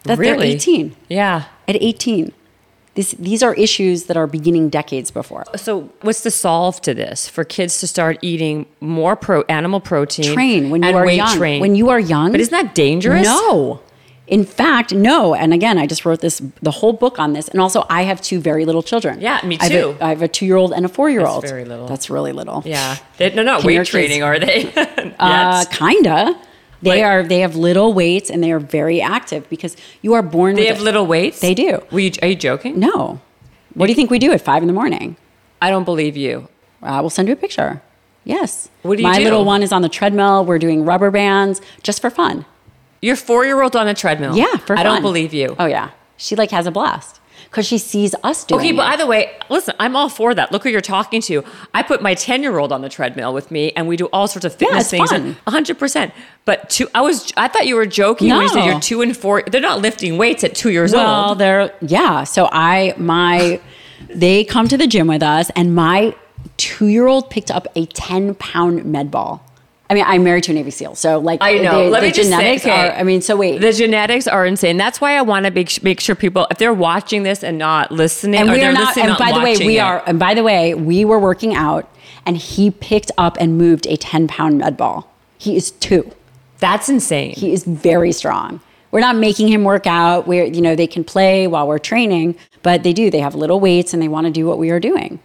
That Really? they're 18 Yeah. at 18. This, these are issues that are beginning decades before. So what's the solve to this for kids to start eating more pro animal protein? Train when you are young. Train. When you are young. But isn't that dangerous? No. In fact, no. And again, I just wrote this the whole book on this. And also, I have two very little children. Yeah, me I a- too. I have a two year old and a four year old. That's very little. That's really little. Yeah. They, no, not weight kids- training, are they? Uh, kinda. They Like- are. They have little weights and they are very active because you are born. They have a- little weights. They do. You, are you joking? No. What do you think we do at five in the morning? I don't believe you. Uh, we'll send you a picture. Yes. What do you My do? little one is on the treadmill. We're doing rubber bands just for fun. Your four year old on a treadmill. Yeah, for I don't believe you. Oh yeah, she like has a blast because she sees us doing. It. Okay, but it. either way, listen, I'm all for that. Look who you're talking to. I put my 10 year old on the treadmill with me and we do all sorts of fitness it's things. fun. 100%. But two, I was, I thought you were joking when you said you're two and four. They're not lifting weights at two years old. well, they're yeah. So I my they come to the gym with us, and my two year old picked up a ten pound med ball. I mean, I'm married to a Navy SEAL, so like I know. The, Let the me just say, okay. are. I mean, so wait. The genetics are insane. That's why I want to make, make sure people, if they're watching this and not listening, and we they're not. And by the way, we it. are. And by the way, we were working out, and he picked up and moved a ten pound med ball. He is two. That's insane. He is very strong. We're not making him work out. We're, you know, they can play while we're training, but they do. They have little weights and they want to do what we are doing.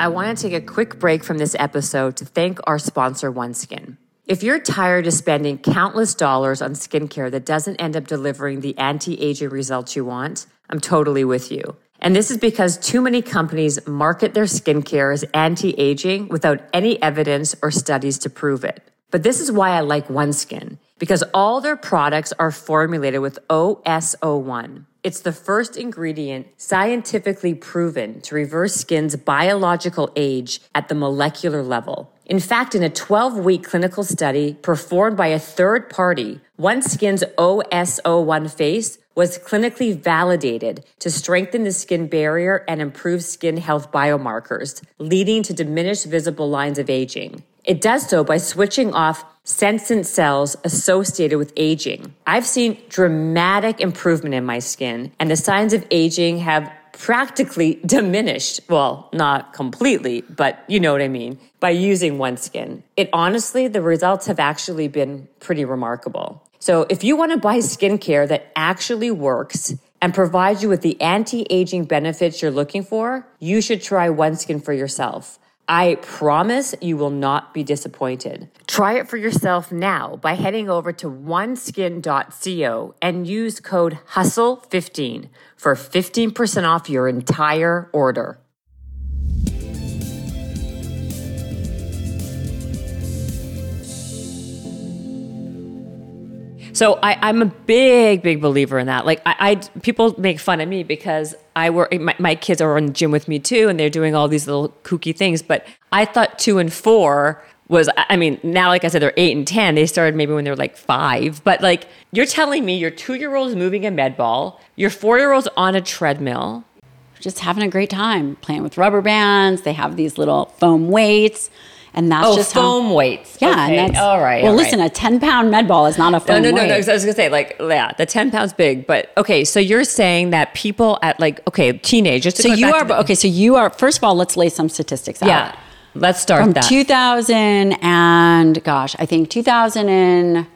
I want to take a quick break from this episode to thank our sponsor, OneSkin. If you're tired of spending countless dollars on skincare that doesn't end up delivering the anti aging results you want, I'm totally with you. And this is because too many companies market their skincare as anti aging without any evidence or studies to prove it. But this is why I like OneSkin, because all their products are formulated with OS-01. It's the first ingredient scientifically proven to reverse skin's biological age at the molecular level. In fact, in a 12 week clinical study performed by a third party, one skin's OS-01 face was clinically validated to strengthen the skin barrier and improve skin health biomarkers, leading to diminished visible lines of aging. It does so by switching off senescent cells associated with aging. I've seen dramatic improvement in my skin, and the signs of aging have practically diminished. Well, not completely, but you know what I mean, by using OneSkin. It honestly, the results have actually been pretty remarkable. So if you want to buy skincare that actually works, and provides you with the anti-aging benefits you're looking for, you should try OneSkin for yourself. I promise you will not be disappointed. Try it for yourself now by heading over to oneskin.co and use code HUSTLE15 for 15% off your entire order. So I, I'm a big, big believer in that. Like I, I, people make fun of me because I work. My, my kids are in the gym with me too, and they're doing all these little kooky things. But I thought two and four was. I mean, now like I said, they're eight and ten. They started maybe when they were like five. But like you're telling me, your two year old is moving a med ball, your four year old's on a treadmill. Just having a great time playing with rubber bands. They have these little foam weights. And that's Oh, just how- foam weights. Yeah, Okay, and that's all right. Well, all listen, right. a ten pound med ball is not a No, foam no, no, weight. no. I was gonna say, like, yeah, the ten pounds big, but okay. So you're saying that people at like, okay, teenagers. So you are okay. So you are first of all. Let's lay some statistics out. Yeah, let's start from that. 2000 and gosh, I think 2000 and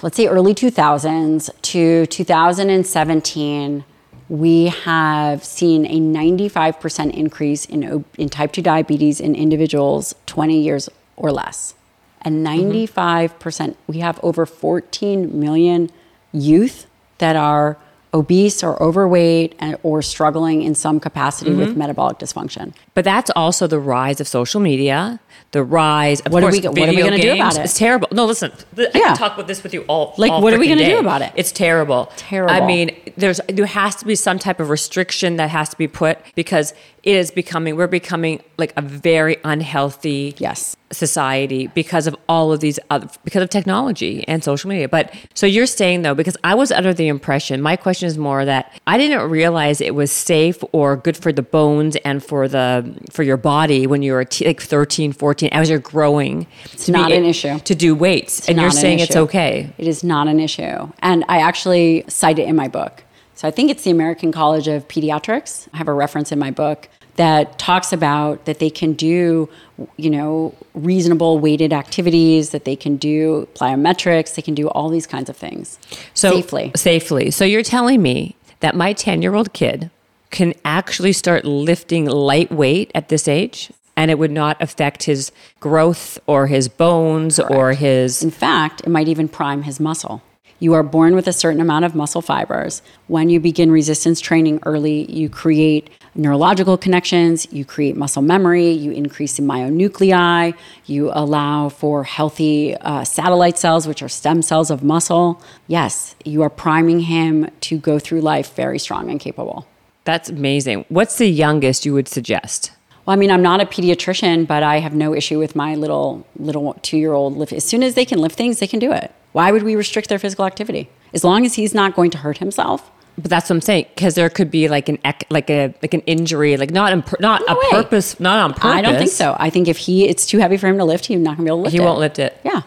let's say early 2000s to 2017, we have seen a 95% increase in, in type 2 diabetes in individuals 20 years or less. And 95%, we have over 14 million youth that are obese or overweight and, or struggling in some capacity with Mm-hmm. metabolic dysfunction. But that's also the rise of social media, the rise of What are we what are we gonna do about it? It's terrible. No, listen, I Yeah. can talk about this with you all. Like, all what are we gonna do about it? It's terrible. Terrible. I mean, there's there has to be some type of restriction that has to be put because it is becoming we're becoming like a very unhealthy Yes. society because of all of these other because of technology and social media. But so you're saying though, because I was under the impression, my question is more that I didn't realize it was safe or good for the bones and for the for your body when you were t- like 13, 14, as you're growing. It's not an issue. to do weights, and you're saying it's okay. It is not an issue. And I actually cite it in my book. So I think it's the American College of Pediatrics. I have a reference in my book that talks about that they can do, you know, reasonable weighted activities, that they can do plyometrics, they can do all these kinds of things So safely. Safely. So you're telling me that my 10 year old kid can actually start lifting light weight at this age? And it would not affect his growth or his bones or his. In fact, it might even prime his muscle. You are born with a certain amount of muscle fibers. When you begin resistance training early, you create neurological connections, you create muscle memory, you increase the myonuclei, you allow for healthy uh, satellite cells, which are stem cells of muscle. Yes, you are priming him to go through life very strong and capable. That's amazing. What's the youngest you would suggest? Well, I mean, I'm not a pediatrician, but I have no issue with my little little two year old lift. As soon as they can lift things, they can do it. Why would we restrict their physical activity? As long as he's not going to hurt himself. But that's what I'm saying because there could be like an like a like an injury, like not pur- not No a way. purpose, not on purpose. I don't think so. I think if he it's too heavy for him to lift, he's not going to be able to lift He it. won't lift it. Yeah.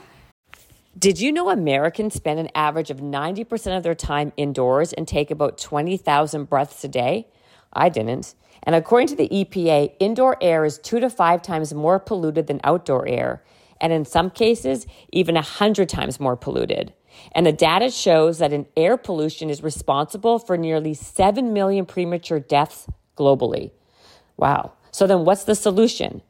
Did you know Americans spend an average of 90% of their time indoors and take about 20,000 breaths a day? I didn't. And according to the EPA, indoor air is two to five times more polluted than outdoor air, and in some cases, even 100 times more polluted. And the data shows that an air pollution is responsible for nearly 7 million premature deaths globally. Wow. So then what's the solution?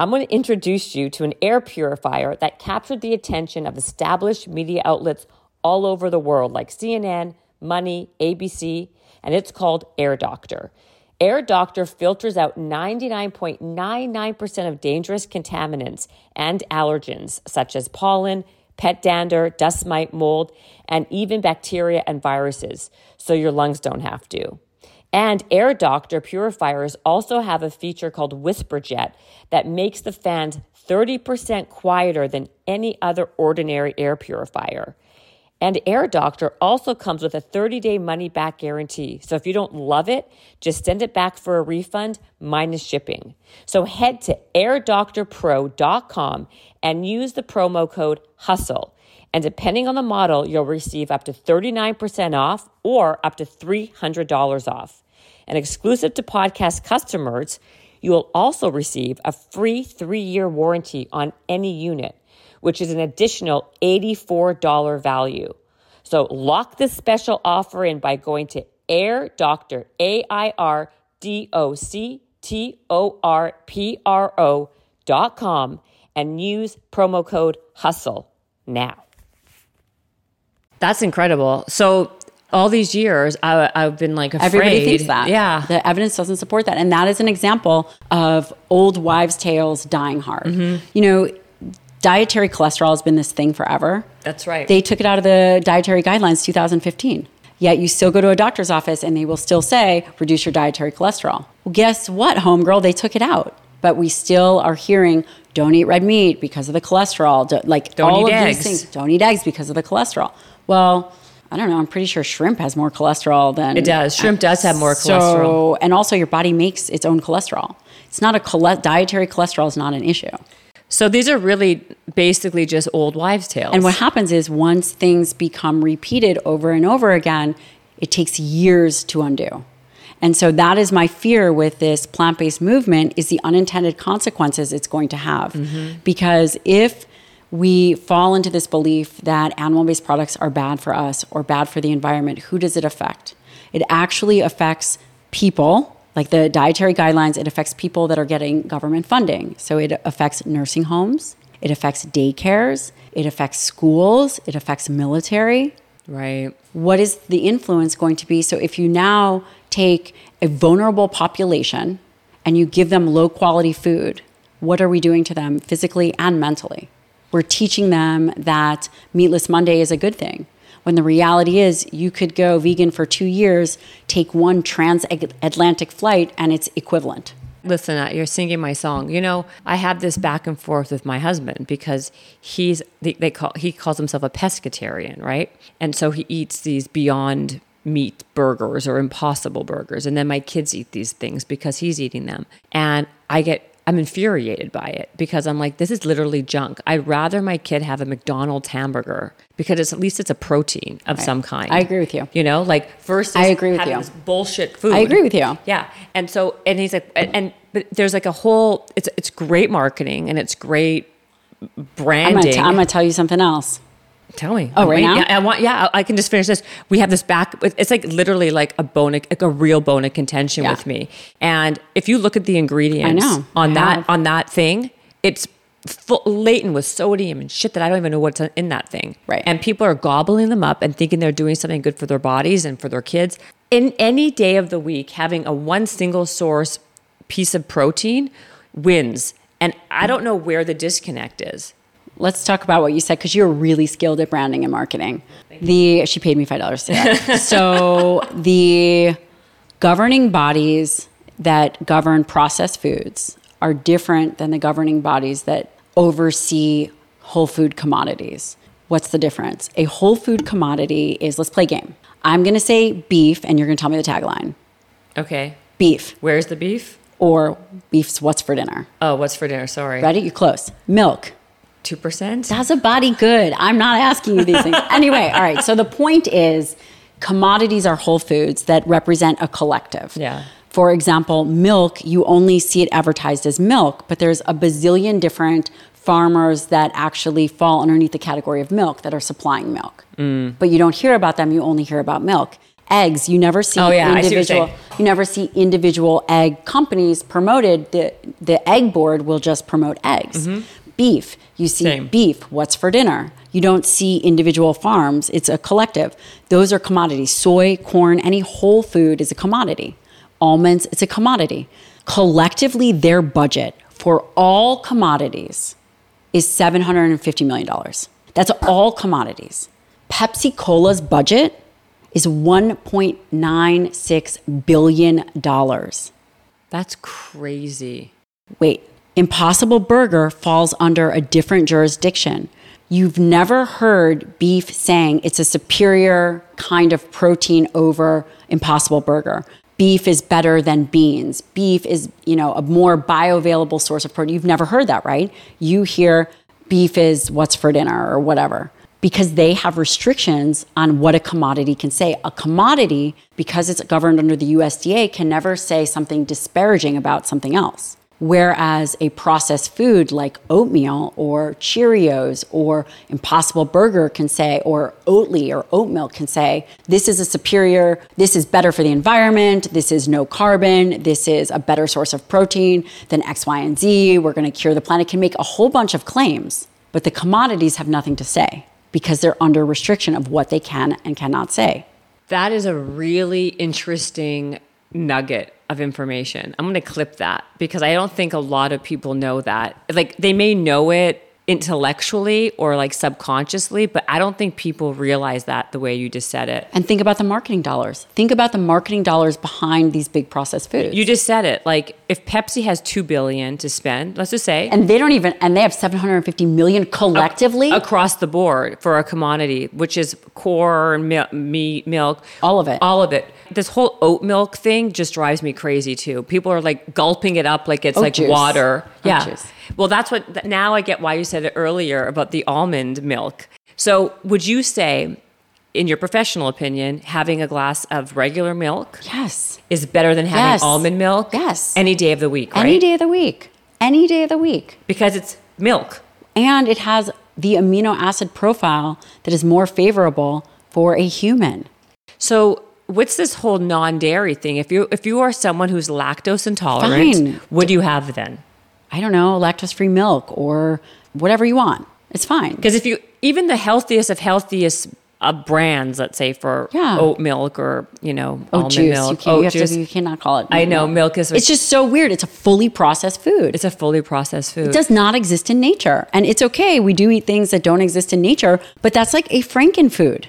I'm going to introduce you to an air purifier that captured the attention of established media outlets all over the world, like CNN, Money, ABC, and it's called Air Doctor. Air Doctor filters out 99.99% of dangerous contaminants and allergens, such as pollen, pet dander, dust mite, mold, and even bacteria and viruses, so your lungs don't have to. And Air Doctor purifiers also have a feature called WhisperJet that makes the fans 30% quieter than any other ordinary air purifier. And Air Doctor also comes with a 30 day money back guarantee. So if you don't love it, just send it back for a refund minus shipping. So head to airdoctorpro.com and use the promo code HUSTLE. And depending on the model, you'll receive up to 39% off or up to $300 off. And exclusive to podcast customers, you will also receive a free three year warranty on any unit, which is an additional $84 value. So lock this special offer in by going to Air Doctor, A I R D O C T O R P R O dot com and use promo code HUSTLE now. That's incredible. So all these years, I, I've been like afraid. Everybody thinks that. Yeah. The evidence doesn't support that. And that is an example of old wives' tales dying hard. Mm-hmm. You know, dietary cholesterol has been this thing forever. That's right. They took it out of the dietary guidelines 2015. Yet you still go to a doctor's office and they will still say, reduce your dietary cholesterol. Well, guess what, homegirl? They took it out. But we still are hearing, don't eat red meat because of the cholesterol. Don't, like Don't all eat of eggs. these things. Don't eat eggs because of the cholesterol. Well, I don't know. I'm pretty sure shrimp has more cholesterol than It does. Shrimp does have more So, cholesterol. and also your body makes its own cholesterol. It's not a chole- dietary cholesterol is not an issue. So these are really basically just old wives' tales. And what happens is once things become repeated over and over again, it takes years to undo. And so that is my fear with this plant-based movement is the unintended consequences it's going to have. Mm-hmm. Because if we fall into this belief that animal-based products are bad for us or bad for the environment, who does it affect? It actually affects people like the dietary guidelines, it affects people that are getting government funding. So it affects nursing homes, it affects daycares, it affects schools, it affects military. right. What is the influence going to be? So if you now take a vulnerable population and you give them low quality food, what are we doing to them physically and mentally? We're teaching them that meatless Monday is a good thing. When the reality is, you could go vegan for two years, take one transatlantic flight, and it's equivalent. Listen, uh, you're singing my song. You know, I have this back and forth with my husband because he's they, they call he calls himself a pescatarian, right? And so he eats these beyond meat burgers or impossible burgers, and then my kids eat these things because he's eating them, and I get I'm infuriated by it because I'm like, this is literally junk. I'd rather my kid have a McDonald's hamburger because it's, at least it's a protein of some kind. I agree with you. You know, like versus I agree with having you. this bullshit food. I agree with you. Yeah. And so, and he's like, and, and but there's like a whole, it's, it's great marketing and it's great branding. I'm branding. gonna, t- I'm gonna tell you something else. Tell me. Oh, right now? Yeah, I want, yeah, I can just finish this. We have this back, it's like literally like a bone, like a real bone of contention Yeah. with me. And if you look at the ingredients on I that, have. on that thing, it's full, laden with sodium and shit that I don't even know what's in that thing. Right. And people are gobbling them up and thinking they're doing something good for their bodies and for their kids. In any day of the week, having a one single source piece of protein wins. And I don't know where the disconnect is. Let's talk about what you said because you're really skilled at branding and marketing. The she paid me five dollars to that. so the governing bodies that govern processed foods are different than the governing bodies that oversee whole food commodities. What's the difference? A whole food commodity is let's play a game. I'm gonna say beef, and you're gonna tell me the tagline. Okay. Beef Where's the beef? or beef's what's for dinner. Oh, what's for dinner? Sorry. Ready? You're close. Milk. 2%? Does a body good? I'm not asking you these things. anyway, all right. So the point is commodities are whole foods that represent a collective. Yeah. For example, milk, you only see it advertised as milk, but there's a bazillion different farmers that actually fall underneath the category of milk that are supplying milk. Mm. But you don't hear about them, you only hear about milk. Eggs, you never see Oh, yeah, I see individual you never see individual egg companies promoted. The the egg board will just promote eggs. Beef, you see. Same. beef, what's for dinner? You don't see individual farms, it's a collective. Those are commodities. Soy, corn, any whole food is a commodity. Almonds, it's a commodity. Collectively, their budget for all commodities is $750 million. That's all commodities. Pepsi Cola's budget is $1.96 billion. That's crazy. Wait, Impossible Burger falls under a different jurisdiction. You've never heard beef saying it's a superior kind of protein over Impossible Burger. Beef is better than beans. Beef is, you know, a more bioavailable source of protein. You've never heard that, right? You hear beef is what's for dinner or whatever because they have restrictions on what a commodity can say. A commodity, because it's governed under the USDA, can never say something disparaging about something else. Whereas a processed food like oatmeal or Cheerios or Impossible Burger can say, or Oatly or oat milk can say, this is a superior, this is better for the environment, this is no carbon, this is a better source of protein than X, Y, and Z, we're gonna cure the planet, can make a whole bunch of claims, but the commodities have nothing to say because they're under restriction of what they can and cannot say. That is a really interesting nugget of information. I'm going to clip that because I don't think a lot of people know that. Like they may know it intellectually or like subconsciously, but I don't think people realize that the way you just said it. And think about the marketing dollars. Think about the marketing dollars behind these big processed foods. You just said it. Like if Pepsi has 2 billion to spend, let's just say and they don't even and they have 750 million collectively across the board for a commodity, which is corn, mil- meat, milk, All of it. all of it. This whole oat milk thing just drives me crazy too. People are like gulping it up like it's Oat like juice. water. Oat yeah. juice. Well, that's what now I get why you said it earlier about the almond milk. So, would you say in your professional opinion, having a glass of regular milk Yes. is better than having Yes. almond milk? Yes. Any day of the week, right? Any day of the week. Any day of the week. Because it's milk. And it has the amino acid profile that is more favorable for a human. So what's this whole non-dairy thing? If you if you are someone who's lactose intolerant, Fine. what do you have then? I don't know, lactose free milk or whatever you want. It's fine. Because if you even the healthiest of healthiest uh, brands, let's say for Yeah. oat milk or you know Oat almond juice. milk, you, oat you, juice, To, you cannot call it. I know, milk is- It's just so weird. It's a fully processed food. it's a fully processed food. It does not exist in nature. And it's okay. We do eat things that don't exist in nature, but that's like a frankenfood.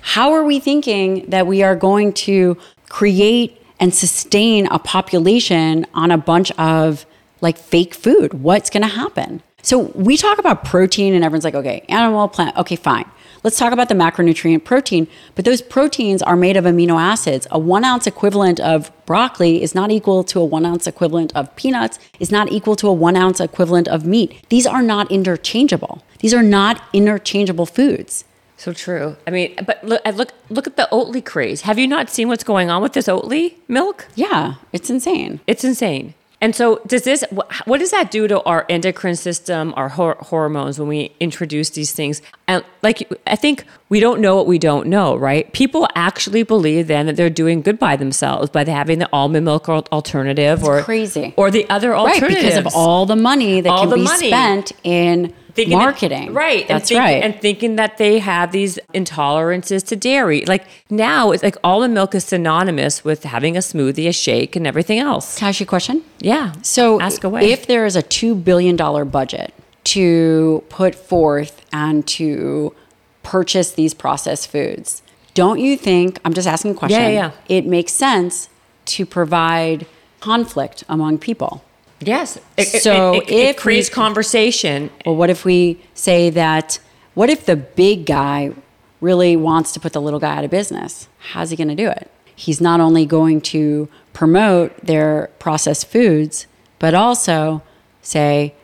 How are we thinking that we are going to create and sustain a population on a bunch of like fake food? What's going to happen? So we talk about protein and everyone's like, okay, animal, plant, okay, fine. Let's talk about the macronutrient protein, but those proteins are made of amino acids. A one ounce equivalent of broccoli is not equal to a one ounce equivalent of peanuts, is not equal to a one ounce equivalent of meat. These are not interchangeable. These are not interchangeable foods. So true. I mean, but look, look look at the Oatly craze. Have you not seen what's going on with this Oatly milk? Yeah, it's insane. It's insane. And so, does this? What does that do to our endocrine system, our hor- hormones when we introduce these things? And like, I think we don't know what we don't know, right? People actually believe then that they're doing good by themselves by having the almond milk al- alternative, or crazy. or the other alternative, Right, because of all the money that All can the be money. spent in Thinking that- marketing. right? and That's think- right. And thinking that they have these intolerances to dairy. Like now, it's like almond milk is synonymous with having a smoothie, a shake, and everything else. Can I ask you a question? Yeah. So, ask away. if there is a $2 billion budget to put forth and to purchase these processed foods, don't you think, I'm just asking a question, yeah, yeah. it makes sense to provide conflict among people? Yes. It, it- So it, it, it if we- creates conversation. Well, what if we say that, what if the big guy really wants to put the little guy out of business? How's he going to do it? He's not only going to promote their processed foods, but also say,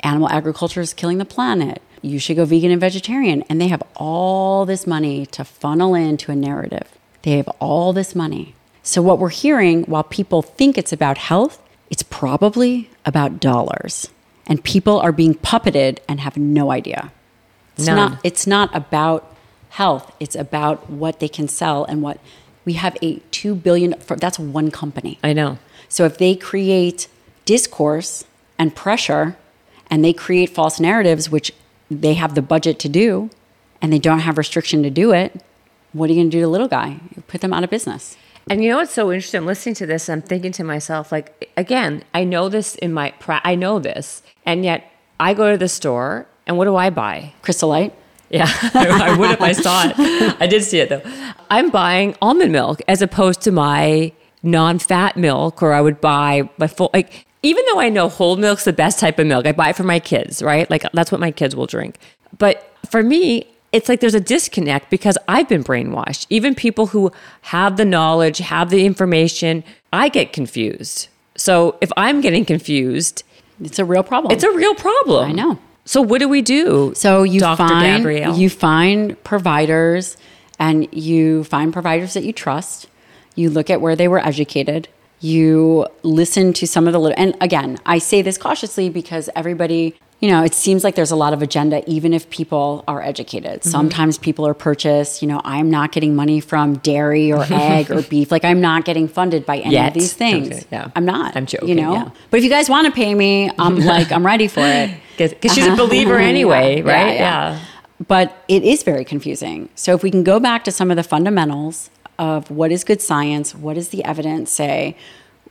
animal agriculture is killing the planet. You should go vegan and vegetarian. And they have all this money to funnel into a narrative. They have all this money. So, what we're hearing while people think it's about health, it's probably about dollars. And people are being puppeted and have no idea. It's None. not it's not about health. It's about what they can sell and what we have a 2 billion for, that's one company. I know. So if they create discourse and pressure and they create false narratives which they have the budget to do and they don't have restriction to do it, what are you going to do to the little guy? You put them out of business. And you know what's so interesting? I'm listening to this. I'm thinking to myself, like, again, I know this in my, pra- I know this, and yet I go to the store, and what do I buy? Crystal Light? Yeah, I would if I saw it. I did see it though. I'm buying almond milk as opposed to my non-fat milk, or I would buy my full. Like, even though I know whole milk's the best type of milk, I buy it for my kids, right? Like that's what my kids will drink. But for me, it's like there's a disconnect because I've been brainwashed. Even people who have the knowledge, have the information, I get confused. So if I'm getting confused, It's a real problem. it's a real problem. I know. So what do we do? So you Dr. find Gabrielle? you find providers and you find providers that you trust. You look at where they were educated. You listen to some of the little and again, I say this cautiously because everybody, you know, it seems like there's a lot of agenda even if people are educated. Mm-hmm. Sometimes people are purchased, you know, I'm not getting money from dairy or egg or beef. Like I'm not getting funded by any Yet. of these things. Okay, yeah. I'm not. I'm joking, You know? yeah. But if you guys want to pay me, I'm like I'm ready for it. Because she's a believer anyway, Yeah, right? yeah. But it is very confusing. So if we can go back to some of the fundamentals of what is good science, what does the evidence say,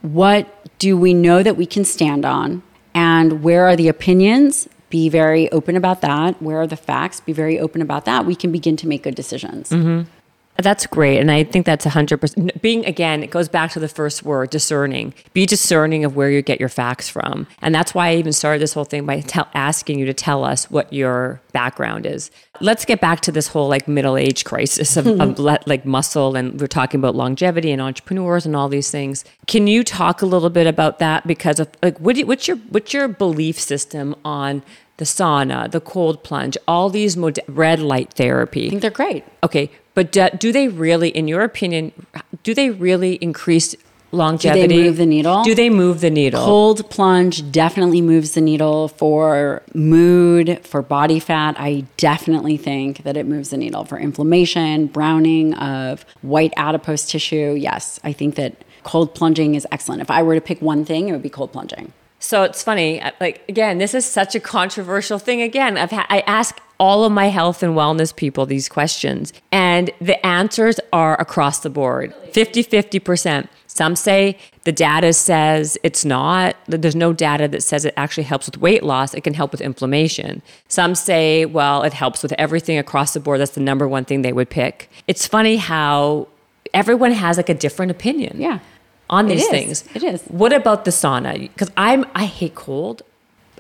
what do we know that we can stand on, and where are the opinions? Be very open about that. Where are the facts? Be very open about that. We can begin to make good decisions. Mm-hmm. That's great. And I think that's 100%. Being, again, it goes back to the first word discerning. Be discerning of where you get your facts from. And that's why I even started this whole thing by tell, asking you to tell us what your background is. Let's get back to this whole like middle age crisis of, of mm-hmm. like muscle. And we're talking about longevity and entrepreneurs and all these things. Can you talk a little bit about that? Because of like, what do you, what's your, what's your belief system on the sauna, the cold plunge, all these mod- red light therapy? I think they're great. Okay, but do, do they really, in your opinion, do they really increase longevity? Do they move the needle? Do they move the needle? Cold plunge definitely moves the needle for mood, for body fat. I definitely think that it moves the needle for inflammation, browning of white adipose tissue. Yes, I think that cold plunging is excellent. If I were to pick one thing, it would be cold plunging. So it's funny. Like again, this is such a controversial thing. Again, I've ha- I ask all of my health and wellness people these questions, and the answers are across the board 50 50%. Some say the data says it's not, there's no data that says it actually helps with weight loss. It can help with inflammation. Some say, well, it helps with everything across the board. That's the number one thing they would pick. It's funny how everyone has like a different opinion Yeah. On these is. things. It is. What about the sauna? Because I'm I hate cold.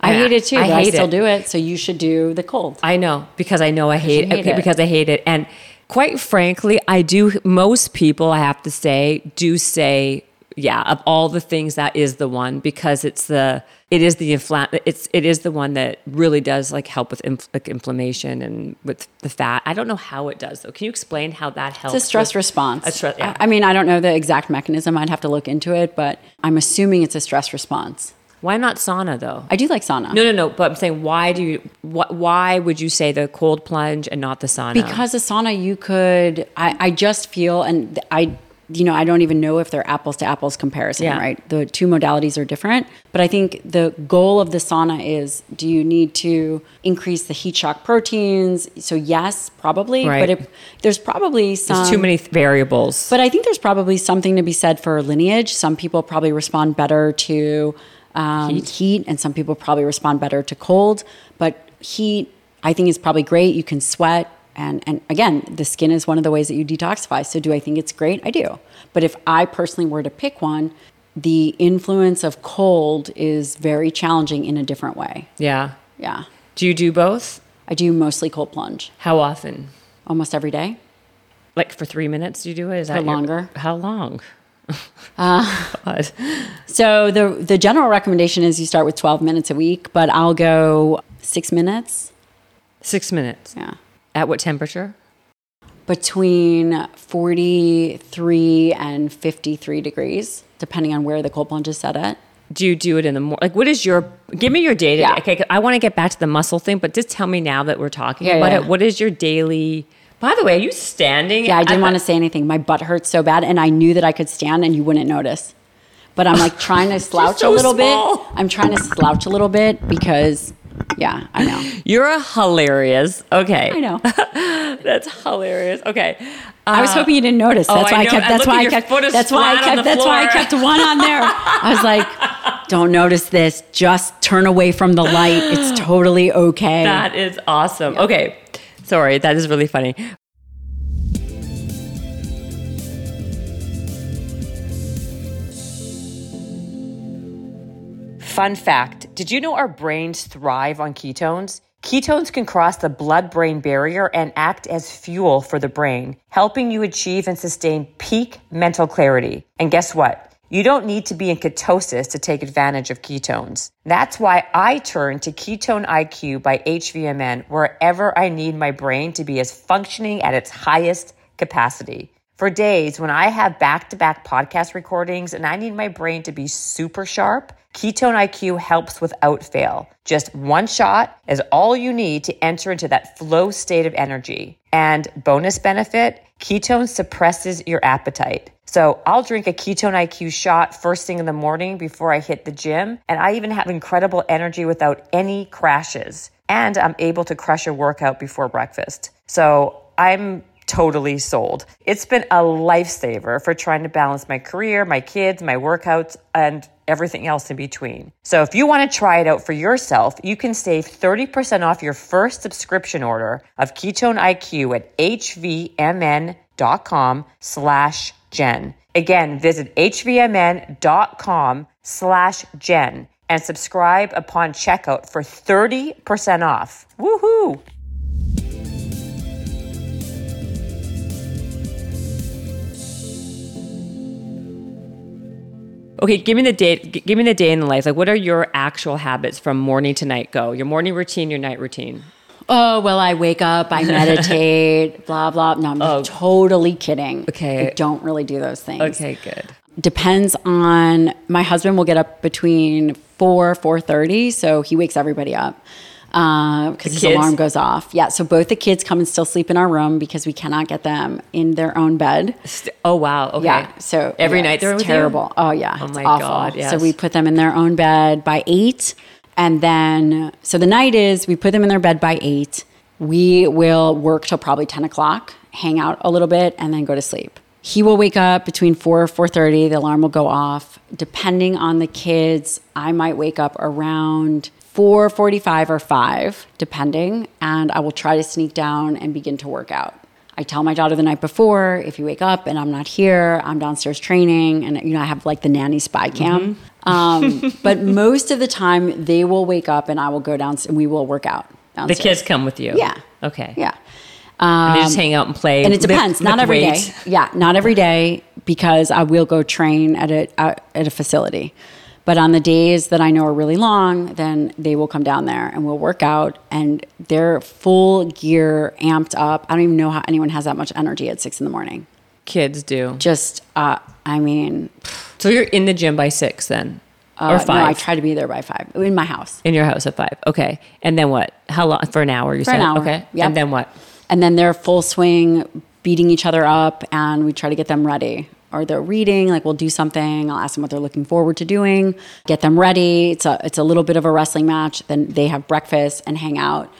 I hate it too, I I hate still it. do it. So you should do the cold. I know because I know I hate, hate it. because I hate it. And quite frankly, I do. Most people, I have to say, do say, yeah, of all the things, that is the one because it's the it is the infl- it's it is the one that really does like help with inf- like inflammation and with the fat. I don't know how it does though. Can you explain how that helps? It's a stress response. A stress, yeah. I, mean, I don't know the exact mechanism. I'd have to look into it, but I'm assuming it's a stress response. Why not sauna though? I do like sauna. No, no, no. But I'm saying, why do you? Wh- why would you say the cold plunge and not the sauna? Because a sauna, you could. I, I just feel, and I, you know, I don't even know if they're apples to apples comparison, Yeah. right? The two modalities are different. But I think the goal of the sauna is: do you need to increase the heat shock proteins? So yes, probably. Right. But it, there's probably some there's too many variables. But I think there's probably something to be said for lineage. Some people probably respond better to um, heat. and some people probably respond better to cold. But heat, I think, is probably great. You can sweat. And, and again, the skin is one of the ways that you detoxify. So, do I think it's great? I do. But if I personally were to pick one, the influence of cold is very challenging in a different way. yeah. Yeah. Do you do both? I do mostly cold plunge How often? almost every day. Like for three minutes? Do you do it? Is that your- longer. how long? Uh, So the the general recommendation is you start with 12 minutes a week, but I'll go 6 minutes. Six minutes. Yeah. At what temperature? Between 43 and 53 degrees, depending on where the cold plunge is set at. Do you do it in the morning? Like, what is your? Give me your day to Yeah. Okay, I want to get back to the muscle thing, but just tell me now that we're talking Yeah, about yeah. it. What is your daily? By the way, are you standing? Yeah, I didn't at want to say anything. My butt hurts so bad and I knew that I could stand and you wouldn't notice. But I'm like trying to slouch so a little small. bit. I'm trying to slouch a little bit because yeah, I know. You're a hilarious. Okay, I know. That's hilarious. Okay, I was uh, hoping you didn't notice. oh, That's I why I know. kept. That's why I kept. That's why I kept. That's why I kept one on there. I was like, "Don't notice this. Just turn away from the light. It's totally okay." That is awesome. Okay. Sorry, that is really funny. Fun fact Did you know our brains thrive on ketones? Ketones can cross the blood brain barrier and act as fuel for the brain, helping you achieve and sustain peak mental clarity. And guess what? You don't need to be in ketosis to take advantage of ketones. That's why I turn to Ketone IQ by HVMN wherever I need my brain to be as functioning at its highest capacity. For days when I have back to back podcast recordings and I need my brain to be super sharp, Ketone IQ helps without fail. Just one shot is all you need to enter into that flow state of energy. And bonus benefit, ketone suppresses your appetite. So I'll drink a ketone IQ shot first thing in the morning before I hit the gym. And I even have incredible energy without any crashes. And I'm able to crush a workout before breakfast. So I'm totally sold. It's been a lifesaver for trying to balance my career, my kids, my workouts, and everything else in between. So if you want to try it out for yourself, you can save 30% off your first subscription order of Ketone IQ at hvmn.com slash Jen. Again, visit hvmn.com slash Jen and subscribe upon checkout for 30% off. Woohoo! Okay, give me the day. Give me the day in the life. Like, what are your actual habits from morning to night? Go your morning routine, your night routine. Oh, well, I wake up, I meditate, blah, blah. No, I'm oh. totally kidding. Oh. Okay. I don't really do those things. Okay, good. Depends on my husband will get up between 4, 4.30, so he wakes everybody up. Uh, because his kids? alarm goes off. Yeah, so both the kids come and still sleep in our room because we cannot get them in their own bed. St- oh wow. Okay. Yeah. So every yeah, night they're it's with you? terrible. Oh yeah. Oh it's my awful. God, yes. So we put them in their own bed by eight, and then so the night is we put them in their bed by eight. We will work till probably ten o'clock, hang out a little bit, and then go to sleep. He will wake up between four or four thirty. The alarm will go off. Depending on the kids, I might wake up around. 4:45 or 5 depending and I will try to sneak down and begin to work out. I tell my daughter the night before, if you wake up and I'm not here, I'm downstairs training, and you know I have like the nanny spy cam. Mm-hmm. Um, but most of the time, they will wake up and I will go down and we will work out. The kids come with you. Yeah. Okay. yeah, And they just hang out and play. and it lift- depends. not lift every day. weights. Yeah, not every day because I will go train at a at at a facility. But on the days that I know are really long, then they will come down there and we'll work out. And they're full gear, amped up. I don't even know how anyone has that much energy at six in the morning. Kids do. Just, uh, I mean, So you're in the gym by six then, uh, or no, five I try to be there by five in my house. in your house at five. Okay. And then what? How long? For an hour? You For said. an hour. Okay. Yep. And then what? And then they're full swing, beating each other up, and we try to get them ready. Or they're reading, like we'll do something. I'll ask them what they're looking forward to doing, get them ready. It's a it's a little bit of a wrestling match. Then they have breakfast and hang out.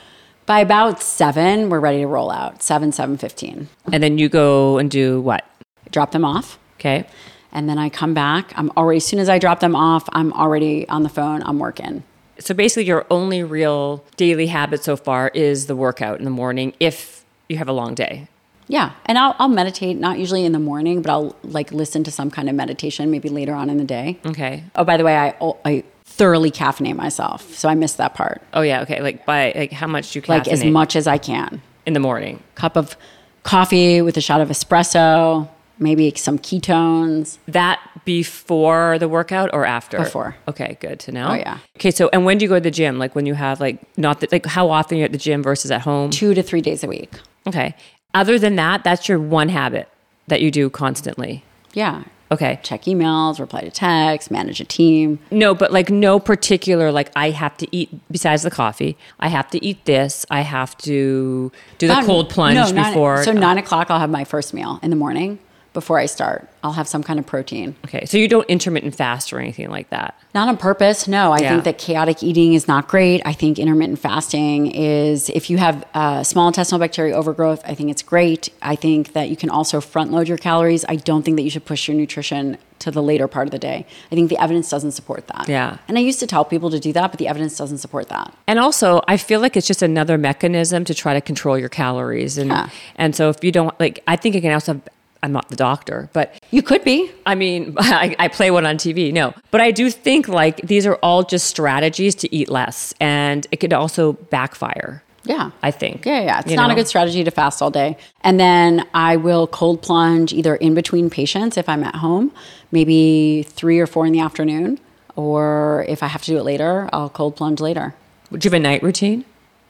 By about seven, we're ready to roll out. Seven, seven fifteen. And then you go and do what? Drop them off. Okay. And then I come back. I'm already as soon as I drop them off, I'm already on the phone. I'm working. So basically, your only real daily habit so far is the workout in the morning if you have a long day. Yeah, and I'll, I'll meditate, not usually in the morning, but I'll like listen to some kind of meditation maybe later on in the day. Okay. Oh, by the way, I oh, I thoroughly caffeinate myself, so I missed that part. Oh yeah. Okay. Like by like how much do you Like as much as I can. in the morning? Cup of coffee with a shot of espresso, maybe some ketones. That before the workout or after? Before. Okay, good to know. Oh, yeah. Okay, so and when do you go to the gym? Like when you have like not that like how often you're at the gym versus at home? Two to three days a week. Okay. Other than that, that's your one habit that you do constantly. Yeah. Okay. Check emails, reply to texts, manage a team. No, but like no particular like I have to eat besides the coffee. I have to eat this. I have to do the cold plunge no, nine- before. so oh. nine o'clock, I'll have my first meal in the morning before I start. I'll have some kind of protein. okay, so you don't intermittent fast or anything like that. Not on purpose. No, I Yeah. think that chaotic eating is not great. I think intermittent fasting is, if you have uh, small intestinal bacteria overgrowth, I think it's great. I think that you can also front load your calories. I don't think that you should push your nutrition to the later part of the day. I think the evidence doesn't support that. Yeah. And I used to tell people to do that, but the evidence doesn't support that. And also, I feel like it's just another mechanism to try to control your calories. And Yeah. and so if you don't like, I think it can also. I'm not the doctor, but You could be. I mean, I, I play one on TV. No, but I do think like these are all just strategies to eat less, and it could also backfire. Yeah. I think. Yeah, yeah. It's You not a good strategy to fast all day. And then I will cold plunge either in between patients if I'm at home, maybe three or four in the afternoon, or if I have to do it later, I'll cold plunge later. Would you have a night routine?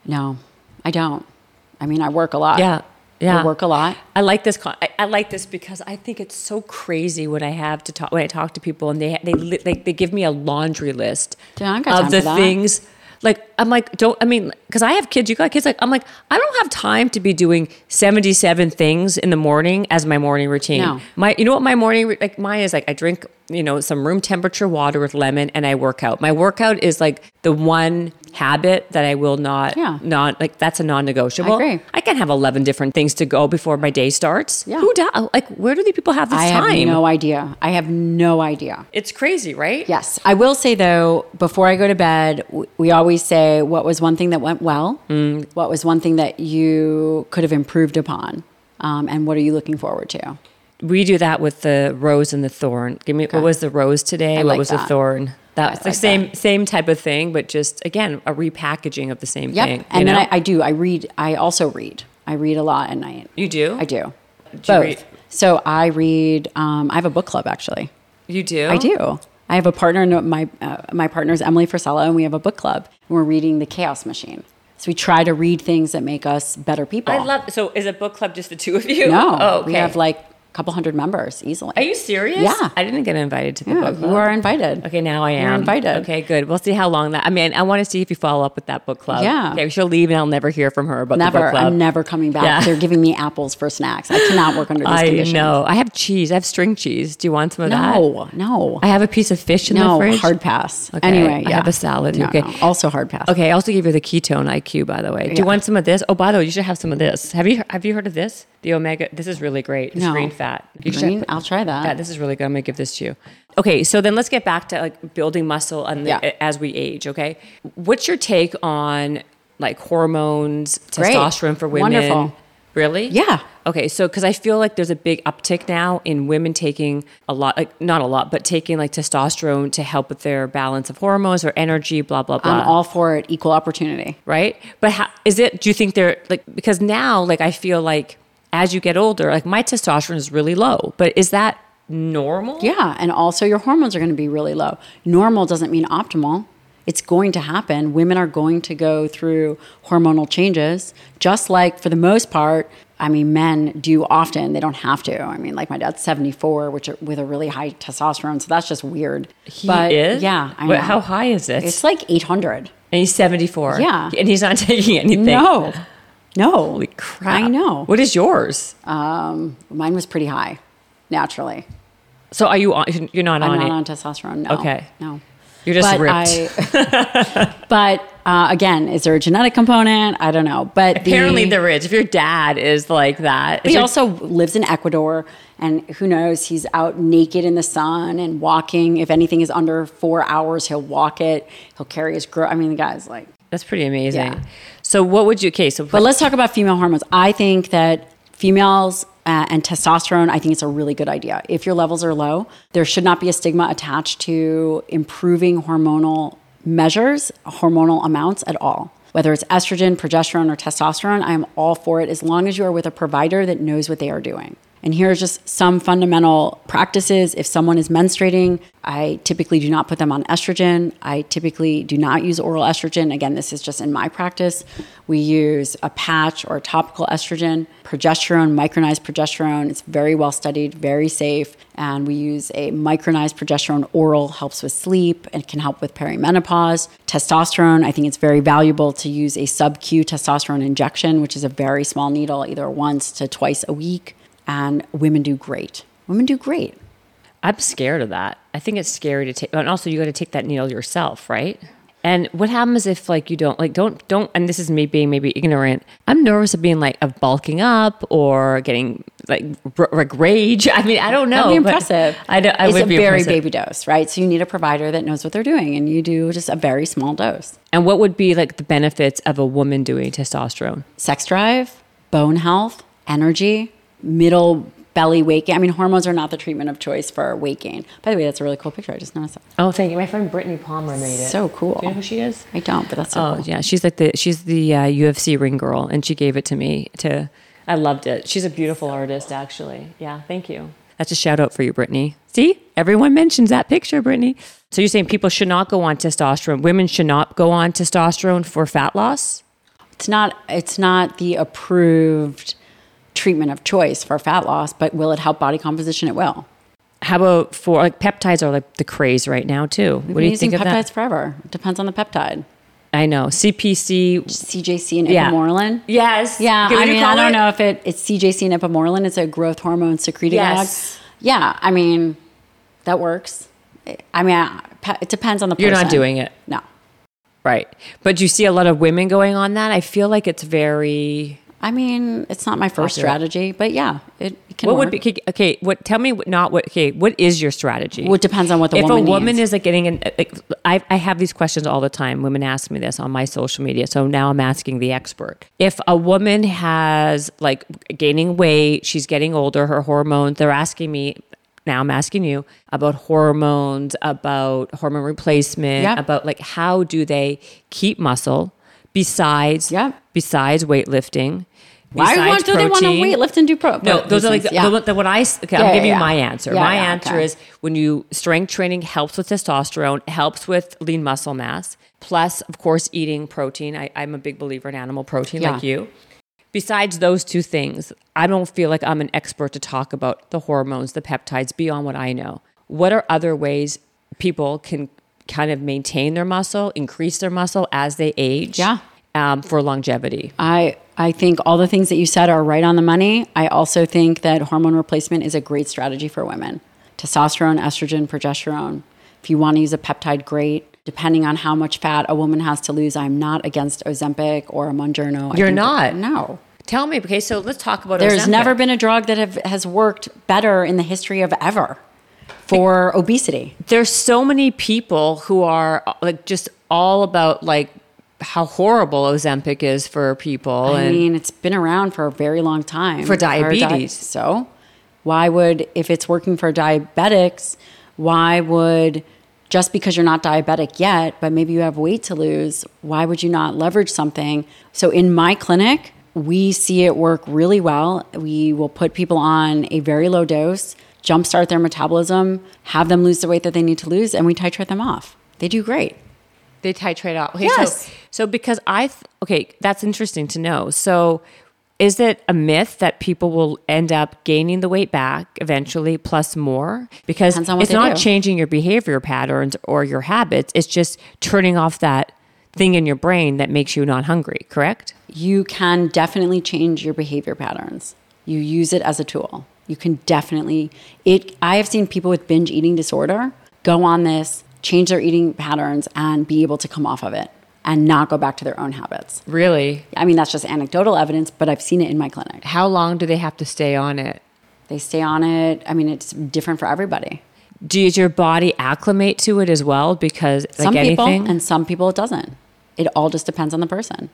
No, I don't. I mean, I work a lot. Yeah, yeah. I work a lot. I like this. I, I like this because I think it's so crazy when I have to talk when I talk to people and they they like they give me a laundry list Yeah, I ain't got time of the things. Like I'm like don't I mean because I have kids. You got kids. Like I'm like I don't have time to be doing 77 things in the morning as my morning routine. No. My you know what my morning like mine is like I drink you know, some room temperature water with lemon and I work out. My workout is like the one habit that I will not, Yeah. not like that's a non-negotiable. I agree. I can have 11 different things to go before my day starts. Yeah. Who does? Like, where do these people have this I time? I have no idea. I have no idea. it's crazy, right? Yes. I will say though, before I go to bed, we always say what was one thing that went well? Mm. What was one thing that you could have improved upon? Um, and what are you looking forward to? We do that with the rose and the thorn. Give me what was the rose today? I what like was the thorn? That's the like same same type of thing, but just again a repackaging of the same Yep. thing. you and then? I, I do. I read. I also read. I read a lot at night. you do. I do. you Both. So I read. Um, I have a book club actually. You do. I do. I have a partner. no, My uh, my partner is Emily Frisella, and we have a book club. And we're reading The Chaos Machine. So we try to read things that make us better people. I love. So is a book club just the two of you? No, Oh, okay. we have like couple hundred members easily. Are you serious? Yeah. I didn't get invited to the Yeah, book club. you are invited. Okay, now I am. You're invited. Okay, good. We'll see how long that. I mean, I want to see if you follow up with that book club. Yeah. Okay, she'll leave and I'll never hear from her about the Never. book club. I'm never coming back. Yeah. They're giving me apples for snacks. I cannot work under these I conditions. know. I have cheese. I have string cheese. Do you want some of that? No, no. I have a piece of fish in the no, fridge. hard pass. Okay, Anyway, I have a salad. No, Okay. no, also hard pass. Okay, I also gave you the ketone IQ, by the way. Yeah. Do you want some of this? Oh, by the way, you should have some of this. Have you have you heard of this? The omega. This is really great. No. green fat. You Green? I'll try that. Yeah, this is really good. I'm gonna give this to you. Okay, so then let's get back to like building muscle and Yeah. as we age. Okay, what's your take on like hormones, Great. testosterone for women? Wonderful. Really? Yeah. Okay, so because I feel like there's a big uptick now in women taking a lot, like not a lot, but taking like testosterone to help with their balance of hormones or energy, blah blah blah I'm all for it. Equal opportunity. right? But how, is it? Do you think they're like because now, like I feel like as you get older, like my testosterone is really low, but is that normal? Yeah, and also your hormones are going to be really low. Normal doesn't mean optimal. It's going to happen. Women are going to go through hormonal changes, just like for the most part. I mean, men do often. They don't have to. I mean, like my dad's 74, which are, with a really high testosterone, so that's just weird. He but is. Yeah, I how high is it? It's like 800. and he's seventy four. Yeah. and he's not taking anything. No, no. Holy crap! I know. What is yours? Um, mine was pretty high, naturally. So are you on? You're not I'm on not it. on testosterone. No. Okay. No. You're just but ripped. I, but uh, again, is there a genetic component? I don't know. But apparently the- there is. If your dad is like that, he your- also lives in Ecuador, and who knows? He's out naked in the sun and walking. If anything is under four hours, he'll walk it. He'll carry his grow. I mean, the guy's like. that's pretty amazing. Yeah. So what would you? Okay, so But let's talk about female hormones. I think that females uh, and testosterone, I think it's a really good idea. If your levels are low, there should not be a stigma attached to improving hormonal measures, hormonal amounts at all. Whether it's estrogen, progesterone, or testosterone, I am all for it as long as you are with a provider that knows what they are doing. And here are just some fundamental practices. If someone is menstruating, I typically do not put them on estrogen. I typically do not use oral estrogen. Again, this is just in my practice. We use a patch or a topical estrogen, progesterone, micronized progesterone. It's very well studied, very safe. And we use a micronized progesterone oral, helps with sleep and can help with perimenopause. Testosterone, I think it's very valuable to use a sub Q testosterone injection, which is a very small needle, either once to twice a week. And women do great. Women do great. I'm scared of that. I think it's scary to take, and also you got to take that needle yourself, right? And what happens if like you don't like don't don't and this is me being maybe ignorant. I'm nervous of being like of bulking up or getting like r- like rage. I mean, I don't know. That'd be impressive. I, don't, I it's would a be very impressive. baby dose, right? So you need a provider that knows what they're doing, and you do just a very small dose. And what would be like the benefits of a woman doing testosterone? Sex drive, bone health, energy, middle belly weight gain. I mean, hormones are not the treatment of choice for weight gain. By the way, that's a really cool picture. I just noticed that. Oh, thank you. My friend Brittany Palmer made it. So cool. Do you know who she is? I don't, but that's so Oh cool. yeah, she's like the she's the uh, UFC ring girl, and she gave it to me to. I loved it. She's a beautiful artist, actually. Yeah, thank you. That's a shout out for you, Brittany. See, everyone mentions that picture, Brittany. So you're saying people should not go on testosterone? Women should not go on testosterone for fat loss? It's not. It's not the approved treatment of choice for fat loss, but will it help body composition? It will. How about for like peptides are like the craze right now too? We've what do been you think using of peptides that? forever. It depends on the peptide. I know CPC. CJC and Yeah. ipamorelin. Yes. Yeah, I mean, I don't it? know if it, it's CJC and ipamorelin. It's a growth hormone secretagogue. Yes. Yeah, I mean, that works. I mean, I- it depends on the person. You're not doing it. No. Right. But you see a lot of women going on that. I feel like it's very. I mean, it's not my first strategy, but yeah, it, it can What work. would be okay? What? Tell me what- not what. Okay, what is your strategy? Well, it depends on what the if woman a woman needs. is like getting in, like I, I have these questions all the time. Women ask me this on my social media, so now I'm asking the expert. If a woman has like gaining weight, she's getting older, her hormones. They're asking me. Now I'm asking you about hormones, about hormone replacement, Yep. about like how do they keep muscle besides Yep. Besides weightlifting. Why do they want to weightlift and do pro? No, those are like the, yeah. the, the, what I. Okay, Yeah, giving yeah. you my answer. My answer okay. is when you strength training helps with testosterone, helps with lean muscle mass. Plus, of course, eating protein. I, I'm a big believer in animal protein, like you. Besides those two things, I don't feel like I'm an expert to talk about the hormones, the peptides beyond what I know. What are other ways people can kind of maintain their muscle, increase their muscle as they age? Yeah. Um, for longevity. I I think all the things that you said are right on the money. I also think that hormone replacement is a great strategy for women. Testosterone, estrogen, progesterone. If you want to use a peptide, great. Depending on how much fat a woman has to lose, I'm not against Ozempic or a Mounjaro. You're not? that- no. Tell me, okay, so let's talk about There's Ozempic. never been a drug that have, has worked better in the history of ever for obesity. there's so many people who are like just all about like how horrible Ozempic is for people I mean, it's been around for a very long time. For di- diabetes. so, why would, if it's working for diabetics, why would, just because you're not diabetic yet, but maybe you have weight to lose, why would you not leverage something? So, in my clinic, we see it work really well. We will put people on a very low dose, jumpstart their metabolism, have them lose the weight that they need to lose, and we titrate them off. They do great. They titrate out. Okay, Yes. so, so because I th- okay, that's interesting to know. So is it a myth that people will end up gaining the weight back eventually plus more? Because Depends on what it's not do. changing your behavior patterns or your habits. It's just turning off that thing in your brain that makes you not hungry, correct? you can definitely change your behavior patterns. You use it as a tool. You can definitely it I have seen people with binge eating disorder go on this, change their eating patterns and be able to come off of it and not go back to their own habits. Really? I mean that's just anecdotal evidence, but I've seen it in my clinic. How long do they have to stay on it? They stay on it. I mean it's different for everybody. Does your body acclimate to it as well? Because like some people anything, and some people it doesn't. It all just depends on the person.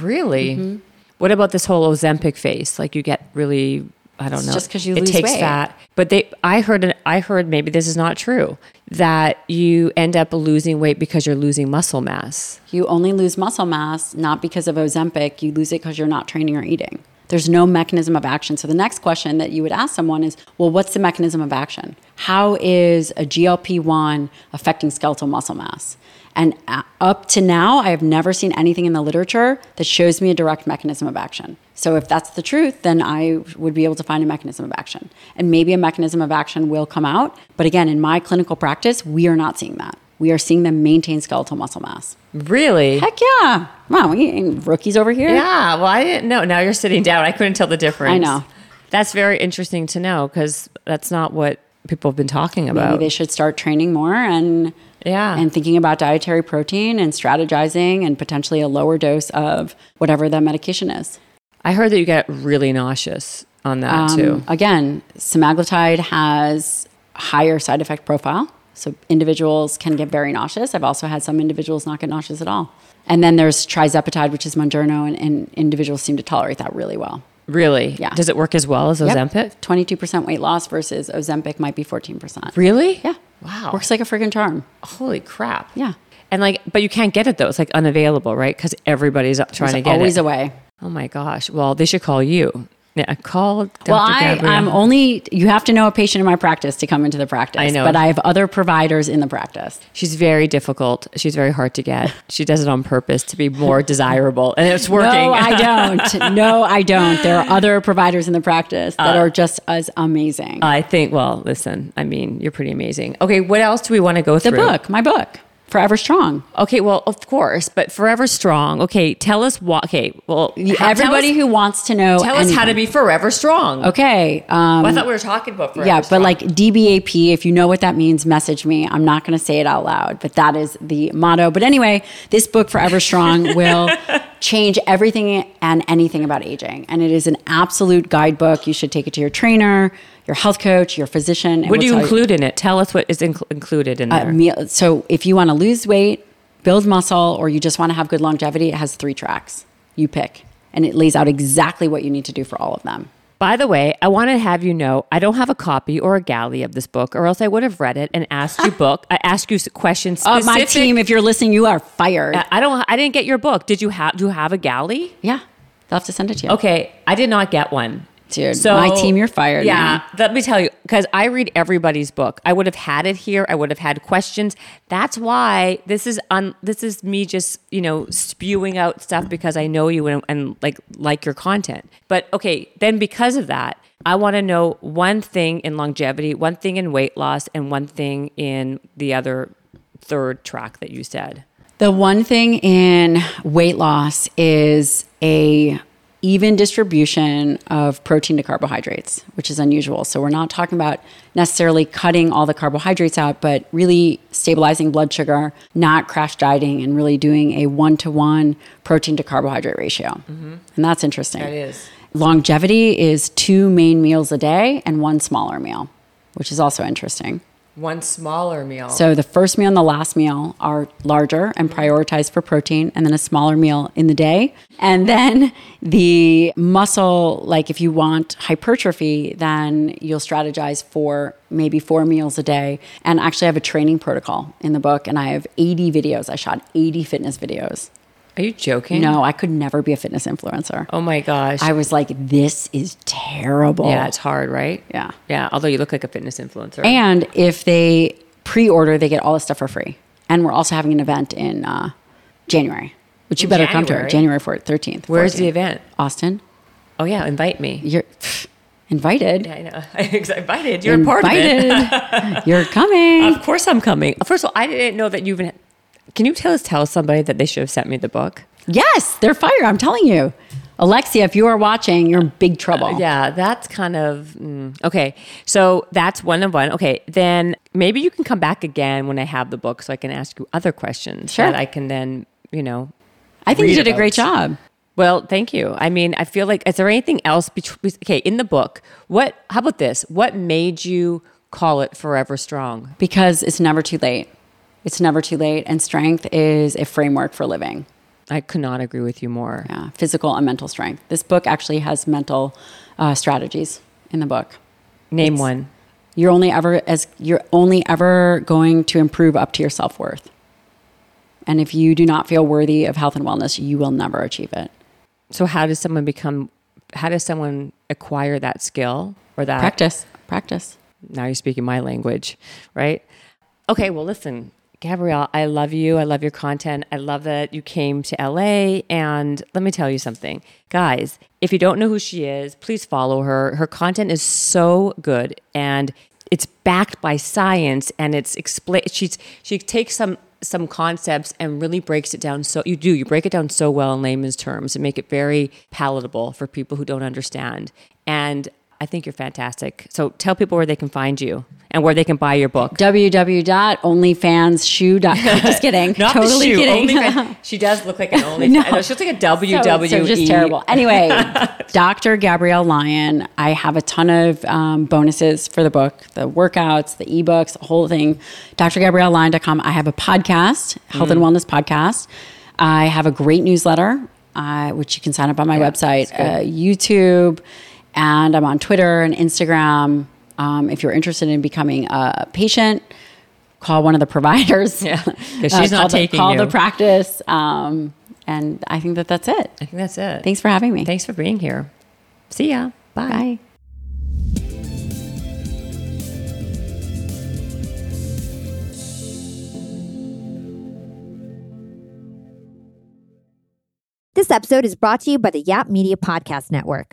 really. Mm-hmm. What about this whole Ozempic face? Like you get really, I don't know. Just because you it lose takes weight. fat, but they. I heard. I heard maybe this is not true. That you end up losing weight because you're losing muscle mass. You only lose muscle mass not because of Ozempic. You lose it because you're not training or eating. There's no mechanism of action. So the next question that you would ask someone is, well, what's the mechanism of action? How is a GLP-1 affecting skeletal muscle mass? And uh, up to now, I have never seen anything in the literature that shows me a direct mechanism of action. So if that's the truth, then I would be able to find a mechanism of action. And maybe a mechanism of action will come out. But again, in my clinical practice, we are not seeing that. We are seeing them maintain skeletal muscle mass. Really? Heck yeah. Wow, we ain't rookies over here. Yeah. Well, I didn't know. Now you're sitting down. I couldn't tell the difference. I know. That's very interesting to know because that's not what people have been talking about. Maybe they should start training more and Yeah. and thinking about dietary protein and strategizing and potentially a lower dose of whatever the medication is. I heard that you get really nauseous on that Um, too. Again, semaglutide has higher side effect profile. So individuals can get very nauseous. I've also had some individuals not get nauseous at all. And then there's tirzepatide, which is Mounjaro, and, and individuals seem to tolerate that really well. Really? Yeah. Does it work as well as Ozempic? 22% weight loss versus Ozempic might be 14%. Really? Yeah. Wow. Works like a freaking charm. Holy crap. Yeah. And like, but you can't get it though. It's like unavailable, right? Because everybody's trying There's to get always it. Always away. Oh my gosh. Well, they should call you. Yeah, call Dr. Well, I. I'm only, you have to know a patient in my practice to come into the practice. I know. But I have other providers in the practice. She's very difficult. She's very hard to get. She does it on purpose to be more desirable, and it's working. No, I don't. No, I don't. There are other providers in the practice that Uh, are just as amazing. I think. Well, listen. I mean, you're pretty amazing. Okay, what else do we want to go the through? The book, my book. Forever Strong. Okay, well, of course, but Forever Strong. Okay, tell us what. Okay, well, Everybody us, who wants to know. tell us how to be Forever Strong. Okay. Um, Well, I thought we were talking about Forever yeah, but like DBAP, if you know what that means, message me. I'm not going to say it out loud, but that is the motto. But anyway, this book, Forever Strong, will change everything and anything about aging. And it is an absolute guidebook. You should take it to your trainer, your health coach, your physician. What do you include in it? Tell us what is incl- included in uh, there. meal. So if you want to lose weight, build muscle, or you just want to have good longevity, it has three tracks. You pick. And it lays out exactly what you need to do for all of them. By the way, I want to have you know I don't have a copy or a galley of this book, or else I would have read it and asked you book. I asked you questions. Uh, my team, if you're listening, you are fired. I don't. I didn't get your book. Did you have? Do you have a galley? yeah, they'll have to send it to you. Okay, I did not get one. Dude, my team, you're fired, Yeah, man. let me tell you, because I read everybody's book. I would have had it here. I would have had questions. That's why this is on. This is me just you know spewing out stuff because I know you and, and like like your content. But okay, then because of that, I want to know one thing in longevity, one thing in weight loss, and one thing in the other third track that you said. The one thing in weight loss is a even distribution of protein to carbohydrates, which is unusual. So we're not talking about necessarily cutting all the carbohydrates out, but really stabilizing blood sugar, not crash dieting, and really doing a one to one protein to carbohydrate ratio. Mm-hmm. And that's interesting. That is. Longevity is two main meals a day and one smaller meal, which is also interesting. One smaller meal. So the first meal and the last meal are larger and mm-hmm. prioritized for protein, and then a smaller meal in the day. And then the muscle, like if you want hypertrophy, then you'll strategize for maybe four meals a day. And actually, I have a training protocol in the book, and I have 80 videos. I shot 80 fitness videos. Are you joking? No, I could never be a fitness influencer. Oh my gosh. I was like, this is terrible. yeah, it's hard, right? Yeah. Yeah. Although you look like a fitness influencer. And if they pre-order, they get all this stuff for free. And we're also having an event in uh, January, which you In better come to. January? January 4th, 13th. Where's the event? Austin. Oh yeah, invite me. You're pff, invited. I know. I invited. You're a part of it. invited. You're coming. Of course I'm coming. First of all, I didn't know that you even. Can you tell us tell somebody that they should have sent me the book? yes, they're fire. I'm telling you. Alexia, if you are watching, you're in big trouble. Yeah, that's kind of mm, okay. So that's one of one. Okay, then maybe you can come back again when I have the book, so I can ask you other questions Sure. that I can then, you know. I think you did a great job. Well, thank you. I mean, I feel like is there anything else between? Okay, in the book, what? How about this? What made you call it Forever Strong? Because it's never too late. It's never too late. And strength is a framework for living. I could not agree with you more. Yeah, physical and mental strength. This book actually has mental uh, strategies in the book. Name one. You're only ever as you're only ever going to improve up to your self worth. And if you do not feel worthy of health and wellness, you will never achieve it. So how does someone become? How does someone acquire that skill or that Practice, practice. Now you're speaking my language, right? Okay. Well, listen, Gabrielle, I love you. I love your content. I love that you came to LA. And let me tell you something, guys. If you don't know who she is, please follow her. Her content is so good and it's backed by science and it's explain. She's she takes some some concepts and really breaks it down so you do you break it down so well in layman's terms and make it very palatable for people who don't understand and i think you're fantastic so tell people where they can find you and where they can buy your book www.onlyfansshoe.com. Just kidding. Not the totally shoe, kidding. OnlyFans. she does look like an only No. She looks like a WWE. So, so just terrible. Anyway, Dr. Gabrielle Lyon. I have a ton of um, bonuses for the book, the workouts, the ebooks, the whole thing. DrGabrielleLyon.com. I have a podcast, Health and Wellness Podcast. I have a great newsletter, uh, which you can sign up on my website, uh, YouTube, and I'm on Twitter and Instagram. Um, if you're interested in becoming a patient, call one of the providers. Yeah, 'cause she's not call the, call you. the practice. Um, and I think that that's it. I think that's it. Thanks for having me. Thanks for being here. See ya. Bye. Bye. This episode is brought to you by the Yap Media Podcast Network.